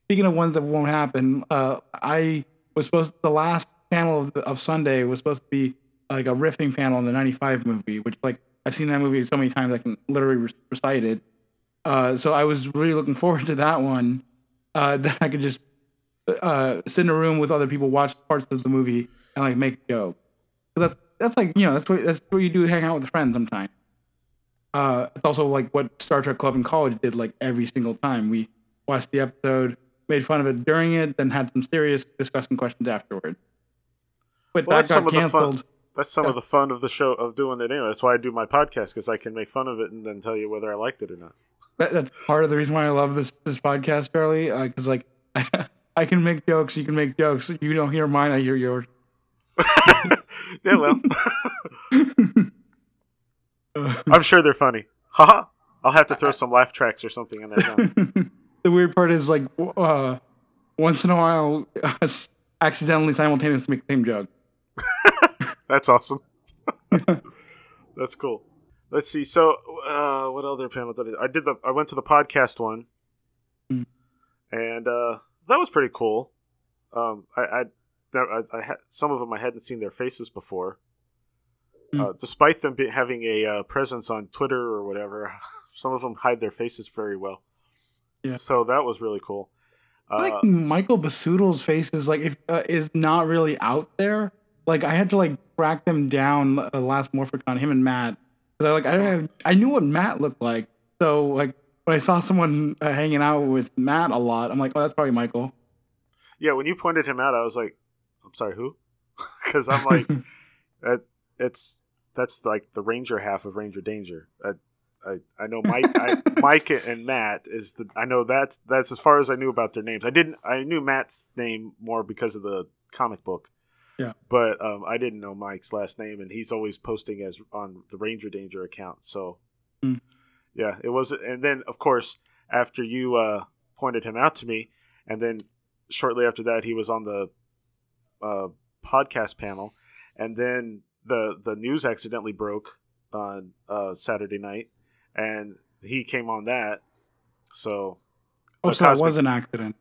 [SPEAKER 4] Speaking of ones that won't happen, uh, I was supposed the last panel of, of Sunday was supposed to be like a riffing panel in the '95 movie, which like I've seen that movie so many times I can literally re- recite it. Uh, so I was really looking (laughs) forward to that one. Uh, (laughs) that I could just uh, sit in a room with other people, watch parts of the movie, and like make jokes. 'Cause that's that's like you know that's what that's what you do hang out with friends sometimes. Uh, it's also like what Star Trek Club in college did like every single time. We watched the episode, made fun of it during it, then had some serious discussing questions afterward. But
[SPEAKER 3] Well,
[SPEAKER 4] that
[SPEAKER 3] that's some
[SPEAKER 4] got
[SPEAKER 3] of the fun.
[SPEAKER 4] canceled.
[SPEAKER 3] That's some
[SPEAKER 4] Yeah.
[SPEAKER 3] of the fun of the show of doing it anyway. That's why I do my podcast because I can make fun of it and then tell you whether I liked it or not.
[SPEAKER 4] That, that's part of the reason why I love this this podcast, Charlie. Uh, because like (laughs) I can make jokes, you can make jokes. You don't hear mine, I hear yours. (laughs)
[SPEAKER 3] Yeah, well, (laughs) I'm sure they're funny. Haha. I'll have to throw some laugh tracks or something in there.
[SPEAKER 4] The weird part is like uh, once in a while, (laughs) us accidentally simultaneously make the same joke. (laughs)
[SPEAKER 3] That's awesome. (laughs) That's cool. Let's see. So, uh, what other panel did I? I did the. I went to the podcast one,
[SPEAKER 4] Mm.
[SPEAKER 3] and uh, that was pretty cool. Um, I, I, that- I, I had some of them I hadn't seen their faces before.
[SPEAKER 4] Mm.
[SPEAKER 3] Uh, despite them be, having a uh, presence on Twitter or whatever, some of them hide their faces very well.
[SPEAKER 4] Yeah.
[SPEAKER 3] So that was really cool.
[SPEAKER 4] I
[SPEAKER 3] Uh,
[SPEAKER 4] like Michael Basuto's face is like if uh, is not really out there. Like I had to like track them down uh, last Morphicon, on him and Matt, because I like I I knew what Matt looked like. So like when I saw someone uh, hanging out with Matt a lot, I'm like, oh, that's probably Michael.
[SPEAKER 3] Yeah, when you pointed him out, I was like, "I'm sorry, who?" (laughs) Because I'm like, (laughs) that, it's that's like the Ranger half of Ranger Danger. I, I know Mike I, (laughs) Mike and Matt is the I know that's that's as far as I knew about their names. I didn't I knew Matt's name more because of the comic book.
[SPEAKER 4] Yeah.
[SPEAKER 3] But um, I didn't know Mike's last name, and he's always posting as on the Ranger Danger account. So,
[SPEAKER 4] Hmm.
[SPEAKER 3] yeah, it was. And then, of course, after you uh, pointed him out to me, and then shortly after that, he was on the uh, podcast panel, and then the the news accidentally broke on uh, Saturday night, and he came on that. So,
[SPEAKER 4] Oh, so it was an accident.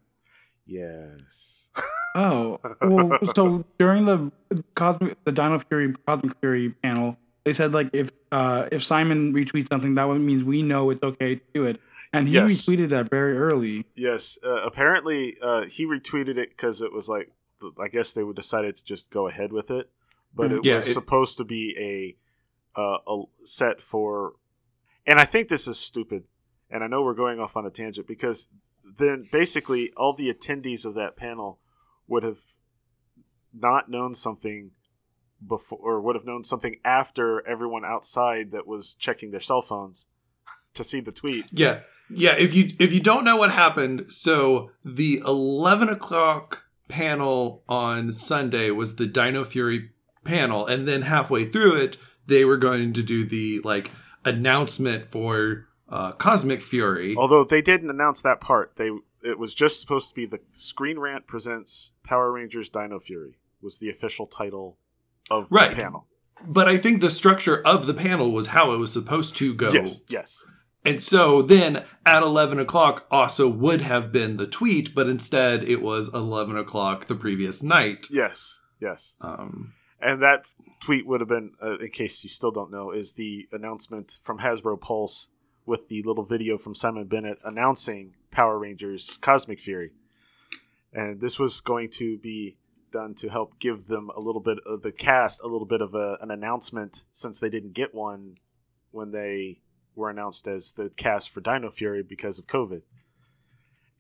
[SPEAKER 3] yes, (laughs)
[SPEAKER 4] Oh, well, so during the cosmic, the Dino Fury Cosmic Fury panel, they said like if uh if Simon retweets something, that means we know it's okay to do it. and he
[SPEAKER 3] Yes.
[SPEAKER 4] retweeted that very early.
[SPEAKER 3] Yes, uh, apparently uh, he retweeted it because it was like, I guess they would decided to just go ahead with it, but
[SPEAKER 4] Mhm.
[SPEAKER 3] it
[SPEAKER 5] Yeah,
[SPEAKER 3] was
[SPEAKER 5] it-
[SPEAKER 3] supposed to be a, uh, a set for, and I think this is stupid, and I know we're going off on a tangent because then basically all the attendees of that panel would have not known something before, or would have known something after everyone outside that was checking their cell phones (laughs) to see the tweet.
[SPEAKER 5] Yeah, yeah. If you if you don't know what happened, so the eleven o'clock panel on Sunday was the Dino Fury panel, and then halfway through it, they were going to do the like announcement for uh, Cosmic Fury.
[SPEAKER 3] Although they didn't announce that part, they it was just supposed to be the Screen Rant presents Power Rangers Dino Fury was the official title of
[SPEAKER 5] Right.
[SPEAKER 3] the panel.
[SPEAKER 5] But I think the structure of the panel was how it was supposed to go.
[SPEAKER 3] Yes, yes,
[SPEAKER 5] And so then at 11 o'clock also would have been the tweet, but instead it was 11 o'clock the previous night.
[SPEAKER 3] yes, yes.
[SPEAKER 5] Um,
[SPEAKER 3] And that tweet would have been, uh, in case you still don't know, is the announcement from Hasbro Pulse with the little video from Simon Bennett announcing Power Rangers Cosmic Fury. And this was going to be done to help give them a little bit of the cast a little bit of a, an announcement since they didn't get one when they were announced as the cast for Dino Fury because of COVID.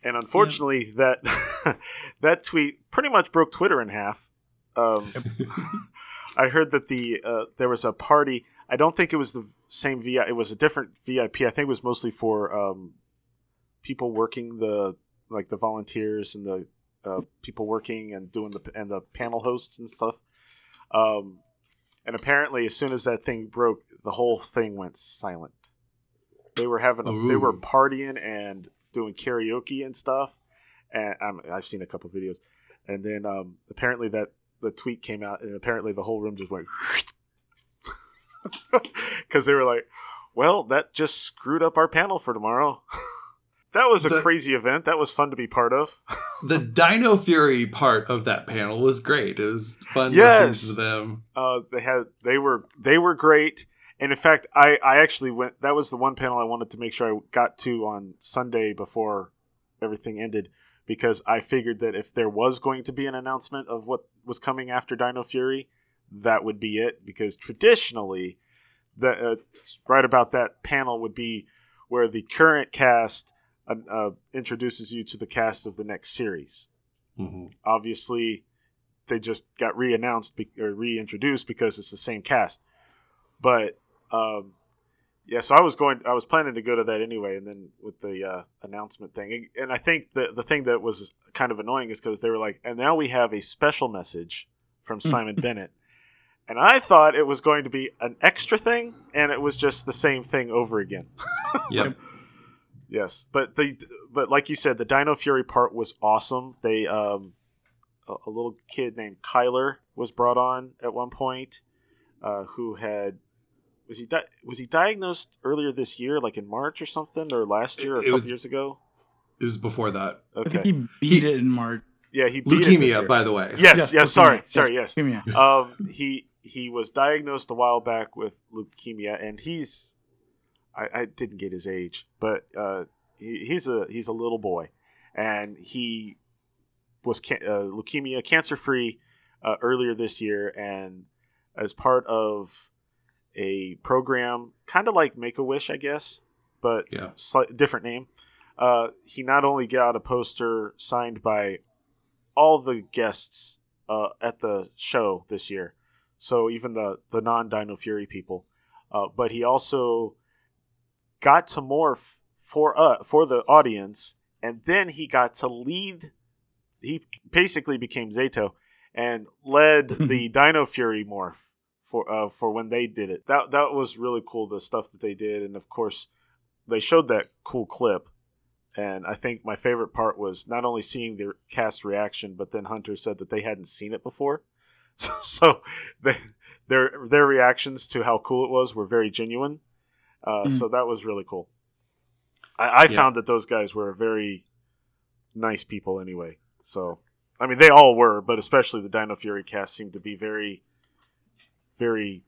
[SPEAKER 3] And unfortunately, that (laughs) that tweet pretty much broke Twitter in half. Um, (laughs) I heard that the uh, there was a party. I don't think it was the same VIP. It was a different VIP. I think it was mostly for um, people working the like the volunteers and the uh, people working and doing the and the panel hosts and stuff. Um, and apparently, as soon as that thing broke, the whole thing went silent. They were having a, they were partying and doing karaoke and stuff. And um, I've seen a couple videos. And then um, apparently that the tweet came out, and apparently the whole room just went (laughs) because they were like, "Well, that just screwed up our panel for tomorrow." (laughs) that was a
[SPEAKER 5] The-
[SPEAKER 3] crazy event. That was fun to be part of. (laughs)
[SPEAKER 5] the Dino Fury part of that panel was great. It was fun
[SPEAKER 3] Yes.
[SPEAKER 5] listening to them.
[SPEAKER 3] Uh, they had they were they were great, and in fact, I I actually went. That was the one panel I wanted to make sure I got to on Sunday before everything ended because I figured that if there was going to be an announcement of what was coming after Dino Fury, that would be it. Because traditionally, that uh, right about that panel would be where the current cast uh, uh, introduces you to the cast of the next series obviously they just got re-announced be- or reintroduced because it's the same cast but um, yeah so i was going i was planning to go to that anyway and then with the uh, announcement thing and i think the, the thing that was kind of annoying is because they were like and now we have a special message from simon bennett and i thought it was going to be an extra thing and it was just the same thing over again (laughs)
[SPEAKER 5] Yep.
[SPEAKER 3] Yes, but the but like you said, the Dino Fury part was awesome. They um, a, a little kid named Kyler was brought on at one point, uh, who had was he di- was he diagnosed earlier this year, like in March or something, or last year or a
[SPEAKER 5] It
[SPEAKER 3] couple
[SPEAKER 5] was-
[SPEAKER 3] year ago?
[SPEAKER 5] It was before that.
[SPEAKER 4] I think he beat it in March.
[SPEAKER 3] yeah, he beat it this year.
[SPEAKER 5] Leukemia, by the way.
[SPEAKER 3] Yes, yes,
[SPEAKER 4] leukemia.
[SPEAKER 3] sorry, sorry, yes.
[SPEAKER 4] leukemia. (laughs)
[SPEAKER 3] um, he he was diagnosed a while back with leukemia, and he's I, I didn't get his age, but uh, he, he's a he's a little boy, and he was ca- uh, leukemia cancer free uh, earlier this year, and as part of a program, kind of like Make a Wish, I guess, but
[SPEAKER 5] Yeah.
[SPEAKER 3] slight different name. Uh, he not only got a poster signed by all the guests uh, at the show this year, so even the the non Dino Fury people, uh, but he also got to morph for uh for the audience, and then he got to lead. He basically became Zayto and led (laughs) the Dino Fury morph for uh, for when they did it. That that was really cool. The stuff that they did, and of course, they showed that cool clip. And I think my favorite part was not only seeing their cast reaction, but then Hunter said that they hadn't seen it before. (laughs) So, so they, their their reactions to how cool it was were very genuine. Uh,
[SPEAKER 4] Mm.
[SPEAKER 3] So that was really cool. I, I
[SPEAKER 5] Yeah.
[SPEAKER 3] found that those guys were very nice people anyway. So I mean, they all were, but especially the Dino Fury cast seemed to be very, very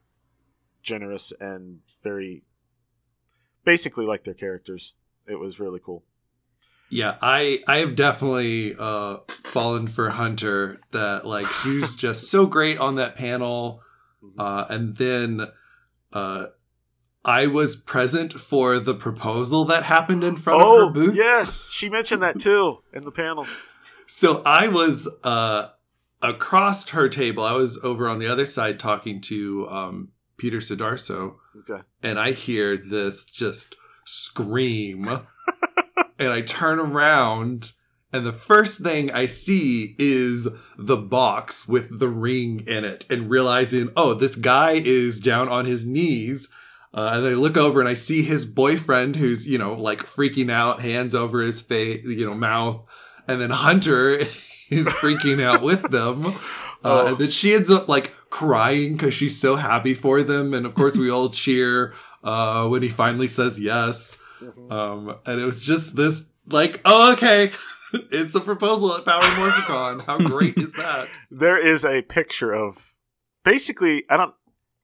[SPEAKER 3] generous and very basically like their characters. it was really cool.
[SPEAKER 5] Yeah, I I have definitely uh fallen for Hunter that like (laughs) he was just so great on that panel. Uh and then uh I was present for the proposal that happened in front of
[SPEAKER 3] Oh
[SPEAKER 5] her booth.
[SPEAKER 3] yes, she mentioned that too in the panel. (laughs)
[SPEAKER 5] So I was uh across her table. I was over on the other side talking to um Peter Sudarso
[SPEAKER 3] Okay.
[SPEAKER 5] and I hear this just scream. (laughs) and I turn around, and the first thing I see is the box with the ring in it, and realizing, oh, this guy is down on his knees. Uh, and I look over and I see his boyfriend who's, you know, like freaking out, hands over his face, you know, mouth. And then Hunter (laughs) is freaking out with them. (laughs) Uh,
[SPEAKER 3] Oh.
[SPEAKER 5] And then she ends up like crying because she's so happy for them. And of course, we all cheer uh, when he finally says yes. Um, and it was just this like, oh, okay, (laughs) it's a proposal at Power Morphicon. How great is that? (laughs)
[SPEAKER 3] There is a picture of basically. I don't.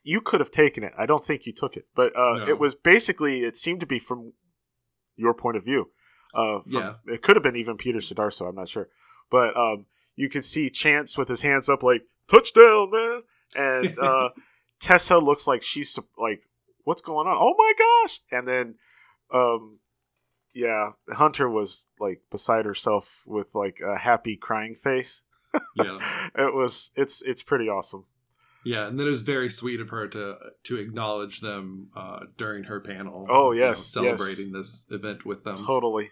[SPEAKER 3] You could have taken it. I don't think you took it, but uh,
[SPEAKER 5] No.
[SPEAKER 3] it was basically. It seemed to be from your point of view. Uh, from,
[SPEAKER 5] Yeah.
[SPEAKER 3] It could have been even Peter Sudarso. I'm not sure, but um, you can see Chance with his hands up, like touchdown, man, and (laughs) uh, Tessa looks like she's like, "What's going on? Oh my gosh!" And then, um, yeah, Hunter was like beside herself with like a happy crying face.
[SPEAKER 5] Yeah. (laughs)
[SPEAKER 3] it was it's it's pretty awesome.
[SPEAKER 5] Yeah, and then it was very sweet of her to to acknowledge them uh, during her panel.
[SPEAKER 3] Oh,
[SPEAKER 5] you know,
[SPEAKER 3] yes,
[SPEAKER 5] celebrating this event with them.
[SPEAKER 3] Totally,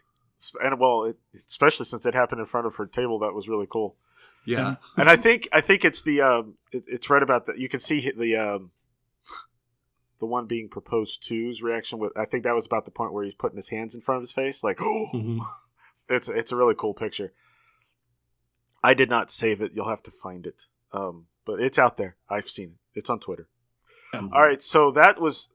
[SPEAKER 3] and well, it, especially since it happened in front of her table, that was really cool.
[SPEAKER 5] Yeah,
[SPEAKER 3] And I think I think it's the um, it, it's right about that. You can see the um, the one being proposed to's reaction with. I think that was about the point where he's putting his hands in front of his face, like oh, (gasps)
[SPEAKER 5] Mhm.
[SPEAKER 3] it's it's a really cool picture. I did not save it. You'll have to find it. Um, but it's out there. I've seen it. It's on Twitter.
[SPEAKER 5] Mhm.
[SPEAKER 3] All right, so that was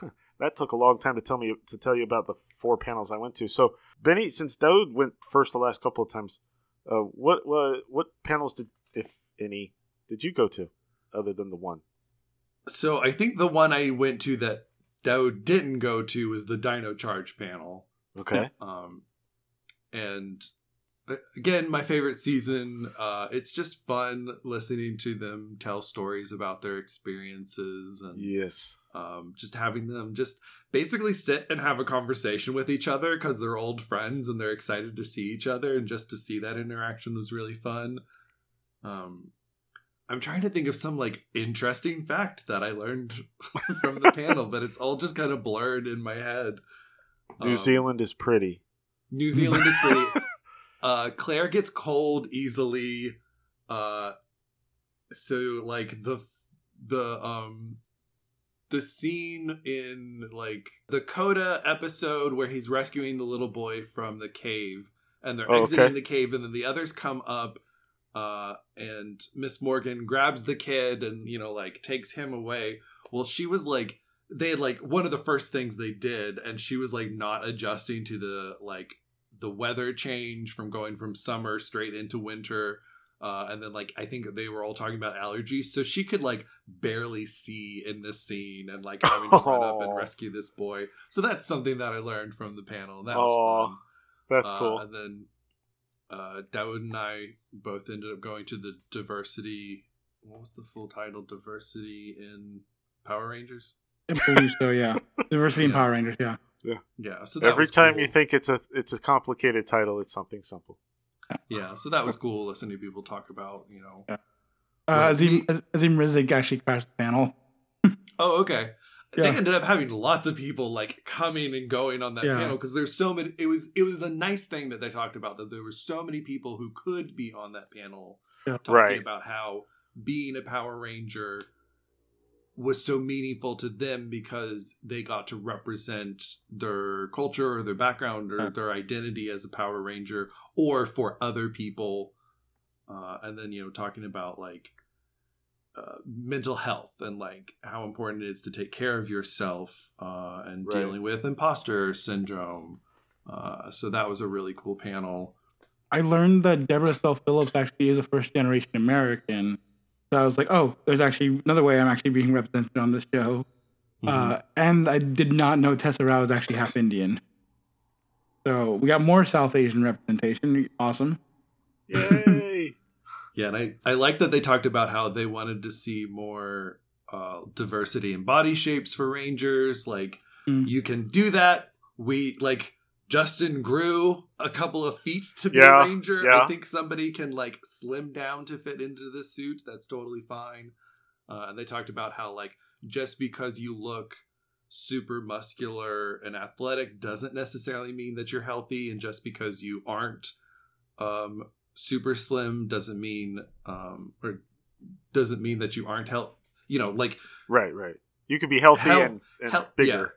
[SPEAKER 3] (laughs) that took a long time to tell me to tell you about the four panels I went to. So Benny, since Dode went first the last couple of times, uh, what what what panels did, if any, did you go to, other than the one?
[SPEAKER 5] So I think the one I went to that Dowd didn't go to was the Dino Charge panel.
[SPEAKER 3] Okay.
[SPEAKER 5] Um, and again, my favorite season. Uh, it's just fun listening to them tell stories about their experiences and
[SPEAKER 3] yes.
[SPEAKER 5] um, just having them just basically sit and have a conversation with each other because they're old friends and they're excited to see each other and just to see that interaction was really fun um, i'm trying to think of some like interesting fact that i learned (laughs) from the panel but it's all just kind of blurred in my head
[SPEAKER 3] New
[SPEAKER 5] Um,
[SPEAKER 3] Zealand is pretty.
[SPEAKER 5] New Zealand is pretty. (laughs) uh, Claire gets cold easily. Uh, so like the the um the scene in like the Koda episode where he's rescuing the little boy from the cave and they're
[SPEAKER 3] Oh,
[SPEAKER 5] exiting
[SPEAKER 3] okay.
[SPEAKER 5] the cave and then the others come up uh and Miss Morgan grabs the kid and you know like takes him away. Well, she was like they had like one of the first things they did and she was like not adjusting to the like the weather change from going from summer straight into winter uh, and then like i think they were all talking about allergies so she could like barely see in this scene and like having to run up and (laughs) rescue this boy so that's something that i learned from the panel and that
[SPEAKER 3] Aw,
[SPEAKER 5] was fun
[SPEAKER 3] That's
[SPEAKER 5] Uh,
[SPEAKER 3] cool.
[SPEAKER 5] and then uh Dawood and i both ended up going to the diversity what was the full title diversity in power rangers
[SPEAKER 4] I believe so. Yeah, (laughs) diversity in Power Rangers. Yeah.
[SPEAKER 5] Yeah Yeah. so that
[SPEAKER 3] Every
[SPEAKER 5] was
[SPEAKER 3] time
[SPEAKER 5] cool.
[SPEAKER 3] you think it's a it's a complicated title, it's something simple.
[SPEAKER 5] yeah so that was cool listening to people talk about you know
[SPEAKER 4] Uh,
[SPEAKER 5] Right.
[SPEAKER 4] Azim, Azim Rizik actually crashed the panel. (laughs)
[SPEAKER 5] Oh, okay. They ended up having lots of people like coming and going on that
[SPEAKER 4] Yeah.
[SPEAKER 5] panel because there's so many. It was it was a nice thing that they talked about that there were so many people who could be on that panel
[SPEAKER 4] Yeah.
[SPEAKER 5] talking
[SPEAKER 3] Right.
[SPEAKER 5] about how being a Power Ranger was so meaningful to them because they got to represent their culture or their background or their identity as a Power Ranger or for other people. Uh, and then, you know, talking about like uh, mental health and like how important it is to take care of yourself uh, and
[SPEAKER 3] Right.
[SPEAKER 5] dealing with imposter syndrome. Uh, so that was a really cool panel.
[SPEAKER 4] I learned that Deborah Estelle Phillips actually is a first generation American. So I was like, oh, there's actually another way I'm actually being represented on this show.
[SPEAKER 5] Mm-hmm.
[SPEAKER 4] Uh, and I did not know Tessa Rao is actually half Indian. So we got more South Asian representation. Awesome.
[SPEAKER 3] Yay! (laughs)
[SPEAKER 5] Yeah, and I, I like that they talked about how they wanted to see more uh, diversity in body shapes for Rangers. Like,
[SPEAKER 4] Mm.
[SPEAKER 5] you can do that. We, like, Justin grew a couple of feet to be
[SPEAKER 3] Yeah,
[SPEAKER 5] a Ranger.
[SPEAKER 3] yeah.
[SPEAKER 5] I think somebody can, like, slim down to fit into this suit. That's totally fine. Uh, and they talked about how, like, just because you look super muscular and athletic doesn't necessarily mean that you're healthy. And just because you aren't um, super slim doesn't mean um or doesn't mean that you aren't health you know like
[SPEAKER 3] right, right. You could be healthy
[SPEAKER 5] Health-
[SPEAKER 3] and, and
[SPEAKER 5] health-
[SPEAKER 3] bigger.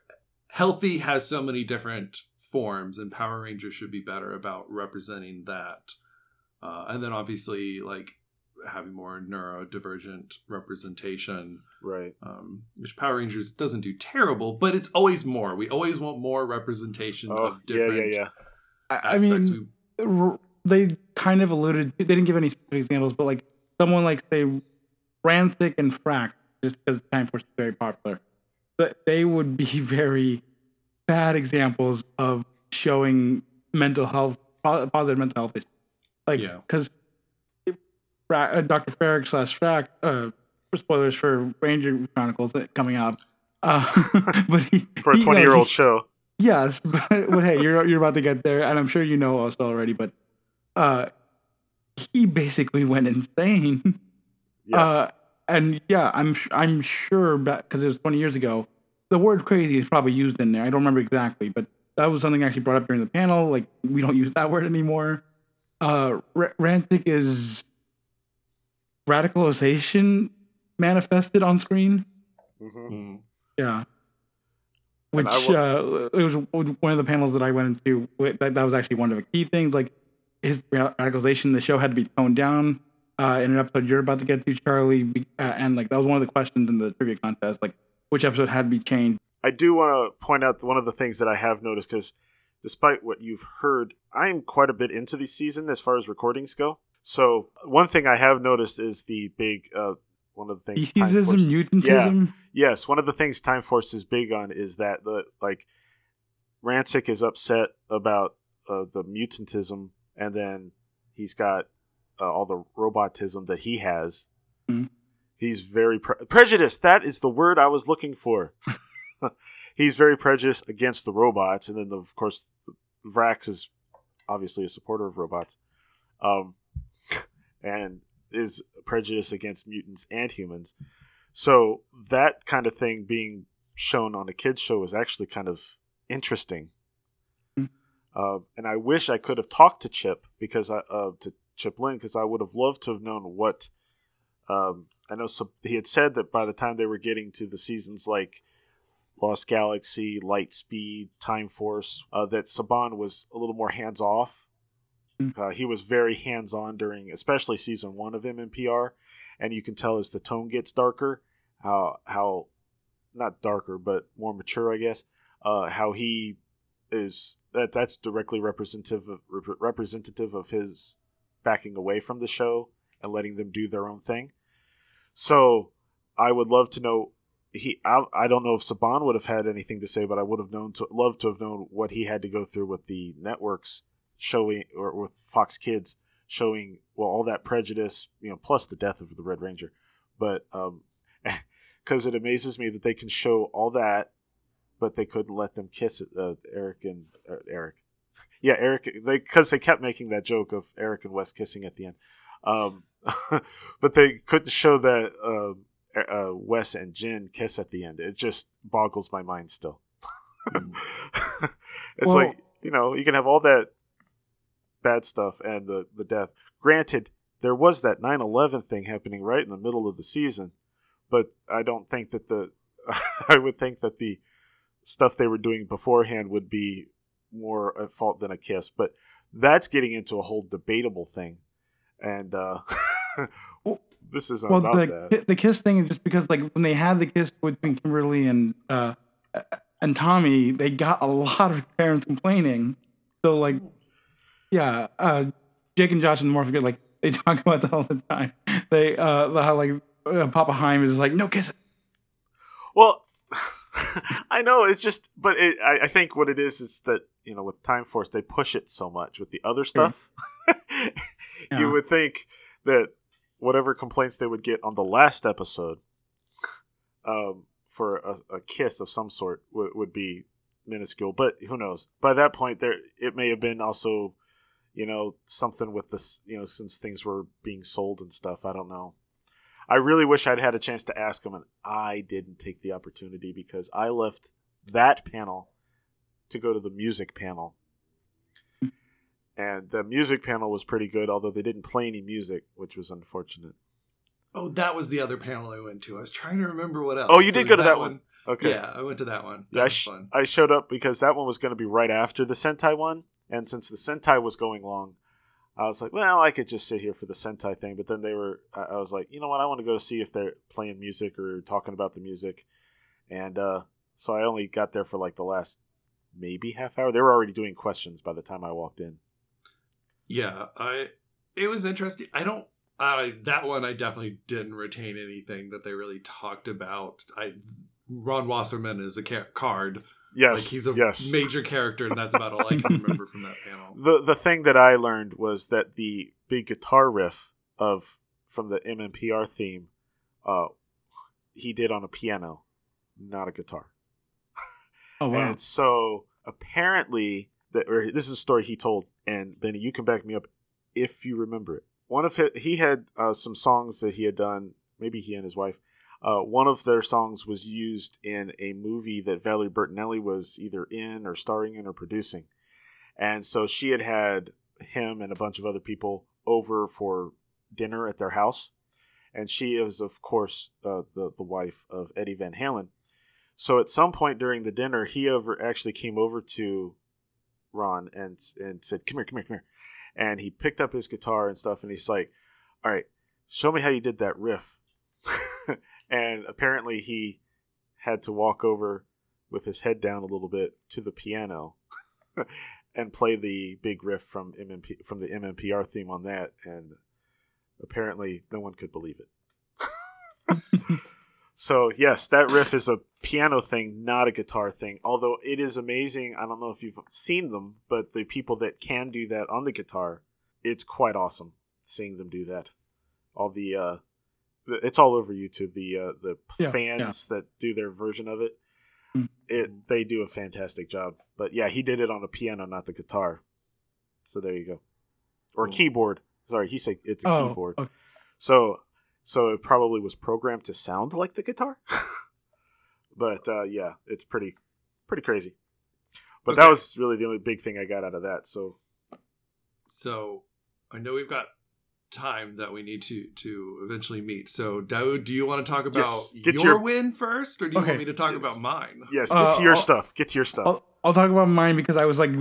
[SPEAKER 5] healthy has so many different forms and power rangers should be better about representing that uh and then obviously like having more neurodivergent representation
[SPEAKER 3] Right.
[SPEAKER 5] um which power rangers doesn't do terrible but it's always more we always want more representation
[SPEAKER 3] Oh,
[SPEAKER 5] of
[SPEAKER 3] yeah,
[SPEAKER 5] different
[SPEAKER 3] yeah, yeah.
[SPEAKER 4] I, I mean,
[SPEAKER 5] we,
[SPEAKER 4] they kind of alluded. They didn't give any examples, but like someone like say Ransik and Frax, just because Time Force is very popular, but they would be (laughs) very bad examples of showing mental health, positive mental health issues. Like,
[SPEAKER 5] Yeah.
[SPEAKER 4] because uh, Dr. Farrick slash Frax, uh, spoilers for Ranger Chronicles coming up. Uh, (laughs) but he,
[SPEAKER 3] For a
[SPEAKER 4] uh,
[SPEAKER 3] 20 year old show.
[SPEAKER 4] Yes, (laughs) but, but hey, you're you're about to get there, and I'm sure you know us already. But uh, he basically went insane.
[SPEAKER 3] Yes.
[SPEAKER 4] Uh, and yeah, I'm I'm sure because it was 20 years ago. The word crazy is probably used in there. I don't remember exactly, but that was something actually brought up during the panel. Like we don't use that (laughs) word anymore. Uh, R- Ransik is radicalization manifested on screen.
[SPEAKER 3] Mhm.
[SPEAKER 5] Mm.
[SPEAKER 4] Yeah. Which
[SPEAKER 3] I
[SPEAKER 4] uh, it was one of the panels that I went into. That, that was actually one of the key things. Like his radicalization, the show had to be toned down. Uh, in an episode you're about to get to, Charlie, uh, and like that was one of the questions in the trivia contest. Like which episode had to be changed.
[SPEAKER 3] I do want to point out one of the things that I have noticed because despite what you've heard, I'm quite a bit into the season as far as recordings go. So one thing I have noticed is the big uh, one of the things. Time
[SPEAKER 4] Speciesism,
[SPEAKER 3] Force-
[SPEAKER 4] mutantism.
[SPEAKER 3] Yes, one of the things Time Force is big on is that the like Ransik is upset about uh, the mutantism, and then he's got uh, all the robotism that he has.
[SPEAKER 4] Mhm.
[SPEAKER 3] He's very pre- prejudiced. That is the word I was looking for. (laughs) he's very prejudiced against the robots, and then of course Frax is obviously a supporter of robots, um, and is prejudiced against mutants and humans. So that kind of thing being shown on a kids show is actually kind of interesting.
[SPEAKER 4] Mm.
[SPEAKER 3] Uh, and I wish I could have talked to Chip because I uh, to Chip Lynn because I would have loved to have known what. Um, I know some, he had said that by the time they were getting to the seasons like Lost Galaxy, Lightspeed, Time Force, uh, that Saban was a little more hands off.
[SPEAKER 4] Mm.
[SPEAKER 3] Uh, he was very hands on during, especially season one of MMPR, and you can tell as the tone gets darker, how how not darker but more mature, I guess. Uh, how he is that that's directly representative of, rep- representative of his backing away from the show and letting them do their own thing. So I would love to know he I, I don't know if Saban would have had anything to say, but I would have known to love to have known what he had to go through with the networks showing or with Fox Kids showing well all that prejudice, you know, plus the death of the Red Ranger. But um (laughs) because it amazes me that they can show all that, but they couldn't let them kiss it, uh, Eric and uh, Eric. (laughs) Yeah, Eric. They because they kept making that joke of Eric and Wes kissing at the end, um, (laughs) but they couldn't show that uh, uh, Wes and Jen kiss at the end. It just boggles my mind still. (laughs) it's
[SPEAKER 4] Well-
[SPEAKER 3] like you know you can have all that bad stuff and the the death. Granted, there was that 9/11 thing happening right in the middle of the season, but I don't think that the (laughs) I would think that the stuff they were doing beforehand would be more at fault than a kiss. But that's getting into a whole debatable thing, and uh, (laughs) this isn't
[SPEAKER 4] Well, the
[SPEAKER 3] that.
[SPEAKER 4] the kiss thing is just because like when they had the kiss between Kimberly and uh and Tommy, they got a (laughs) lot of parents complaining. So like, yeah, uh, Jake and Josh and Morph get like they (laughs) talk about that all the time. They uh how like uh, Papa Haim is like no kiss.
[SPEAKER 3] Well, I know it's just, but it, I, I think what it is is that you know with Time Force they push it so much with the other stuff.
[SPEAKER 4] Yeah.
[SPEAKER 3] You would think that whatever complaints they would get on the last episode, um, for a, a kiss of some sort would would be minuscule. But who knows? By that point, there it may have been also, you know, something with this. You know, since things were being sold and stuff. I don't know. I really wish I'd had a chance to ask him, and I didn't take the opportunity because I left that panel to go to the music panel. And the music panel was pretty good, although they didn't play any music, which was unfortunate.
[SPEAKER 5] Oh, that was the other panel I went to. I was trying to remember what else.
[SPEAKER 3] Oh, you
[SPEAKER 5] It
[SPEAKER 3] did go to that one. Okay.
[SPEAKER 5] Yeah, I went to that one. That
[SPEAKER 3] Yeah, I, sh-
[SPEAKER 5] fun.
[SPEAKER 3] I showed up because that one was going to be right after the Sentai one, and since the Sentai was going long, I was like, well, I could just sit here for the Sentai thing. But then they were, I I was like, you know what, I want to go see if they're playing music or talking about the music, and uh, so I only got there for like the last maybe half hour. They were already doing questions by the time I walked in.
[SPEAKER 5] Yeah, I. It was interesting. I don't. I that one I definitely didn't retain anything that they really talked about. I Ron Wasserman is a ca- card.
[SPEAKER 3] Yes,
[SPEAKER 5] like he's a
[SPEAKER 3] yes.
[SPEAKER 5] major character, and that's about all I can remember from that panel. (laughs)
[SPEAKER 3] the the thing that I learned was that the big guitar riff of from the MMPR theme, uh, he did on a piano, not a guitar.
[SPEAKER 4] Oh wow.
[SPEAKER 3] And so apparently, that or this is a story he told, and Benny, you can back me up if you remember it. One of his, he had uh, some songs that he had done. Maybe he and his wife. Uh, one of their songs was used in a movie that Valerie Bertinelli was either in or starring in or producing, and so she had had him and a bunch of other people over for dinner at their house, and she is of course uh, the the wife of Eddie Van Halen. So at some point during the dinner, he over actually came over to Ron and and said, "Come here, come here, come here," and he picked up his guitar and stuff, and he's like, "All right, show me how you did that riff." (laughs) and apparently, he had to walk over with his head down a little bit to the piano (laughs) and play the big riff from MMP from the MMPR theme on that, and apparently, no one could believe it. (laughs) So yes, that riff is a piano thing, not a guitar thing. Although it is amazing. I don't know if you've seen them, but the people that can do that on the guitar, it's quite awesome seeing them do that. All the uh it's all over YouTube. The uh the
[SPEAKER 4] Yeah,
[SPEAKER 3] fans that do their version of it,
[SPEAKER 4] Mm.
[SPEAKER 3] it they do a fantastic job. But yeah, he did it on a piano, not the guitar. So there you go. Or keyboard. Sorry, he said it's a
[SPEAKER 4] Oh,
[SPEAKER 3] keyboard.
[SPEAKER 4] okay.
[SPEAKER 3] So so it probably was programmed to sound like the guitar. (laughs) but uh, yeah, it's pretty pretty crazy. But that was really the only big thing I got out of that. So
[SPEAKER 5] So I know we've got time that we need to to eventually meet. So Daoud, do you want to talk about
[SPEAKER 3] Yes, get
[SPEAKER 5] your,
[SPEAKER 3] your-
[SPEAKER 5] win first, or do you
[SPEAKER 4] Okay.
[SPEAKER 5] want me to talk
[SPEAKER 3] Yes.
[SPEAKER 5] about mine?
[SPEAKER 3] yes, get
[SPEAKER 4] Uh,
[SPEAKER 3] to your
[SPEAKER 4] I'll-
[SPEAKER 3] stuff. Get to your stuff.
[SPEAKER 4] I'll, I'll talk about mine because I was like,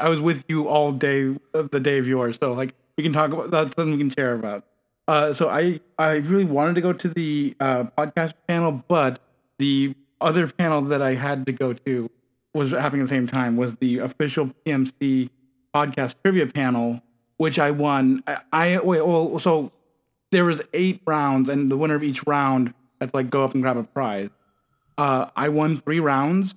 [SPEAKER 4] I was with you all day, uh, the day of yours. So like, we can talk about that's something we can share about. Uh, so I I really wanted to go to the uh, podcast panel, but the other panel that I had to go to was happening at the same time was the official PMC podcast trivia panel, which I won. I, I wait, well, so there was eight rounds, and the winner of each round had to like go up and grab a prize. Uh, I won three rounds,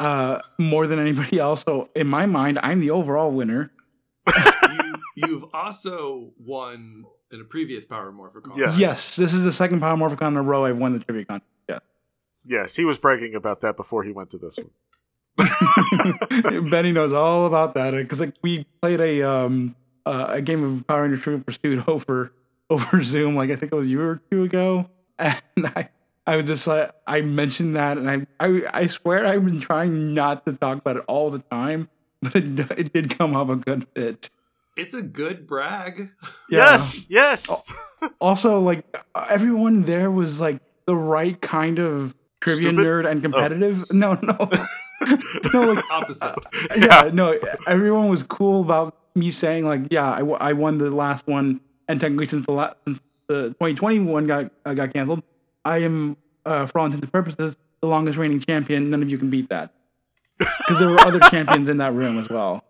[SPEAKER 4] uh, more than anybody (laughs) else. So in my mind, I'm the overall winner.
[SPEAKER 5] you, you've also won in a previous Power Morphicon.
[SPEAKER 3] Yes.
[SPEAKER 4] Yes, this is the second Power Morphicon in a row I've won the trivia contest. Yeah.
[SPEAKER 3] Yes, he was bragging about that before he went to this one. (laughs)
[SPEAKER 4] Benny knows all about that because like we played a um uh, a game of Power Ranger True Pursuit (laughs) over over Zoom like I think it was a year or two ago, (laughs) and I I was just like I mentioned that and I I I swear I've been trying not to talk about it all the time, but it it did come up a good bit.
[SPEAKER 5] It's a good brag.
[SPEAKER 4] Yeah.
[SPEAKER 3] Yes, yes.
[SPEAKER 4] Also, like everyone there was like the right kind of trivia
[SPEAKER 3] Stupid?
[SPEAKER 4] nerd and competitive. (laughs) No, no, (laughs) no. Like
[SPEAKER 5] Opposite. (laughs)
[SPEAKER 4] yeah, no, everyone was cool about me saying like, yeah, I, w- I won the last one, and technically since the last since the 2020 one got uh, got canceled, I am uh, for all intents and purposes the longest reigning champion. None of you can beat that because there were other champions in that room as well.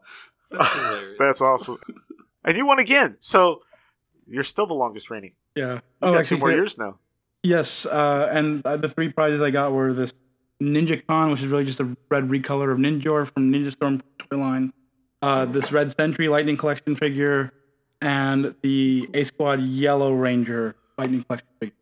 [SPEAKER 5] That's.
[SPEAKER 3] That's awesome. And you won again. So you're still the longest reigning.
[SPEAKER 4] Yeah.
[SPEAKER 3] You got two more
[SPEAKER 4] yeah,
[SPEAKER 3] years now.
[SPEAKER 4] Yes, uh, and uh, the three prizes I got were this Ninja Con, which is really just a red recolor of Ninjor from Ninja Storm toy line. Uh, this Red Sentry Lightning Collection figure, and the A Squad Yellow Ranger Lightning Collection figure.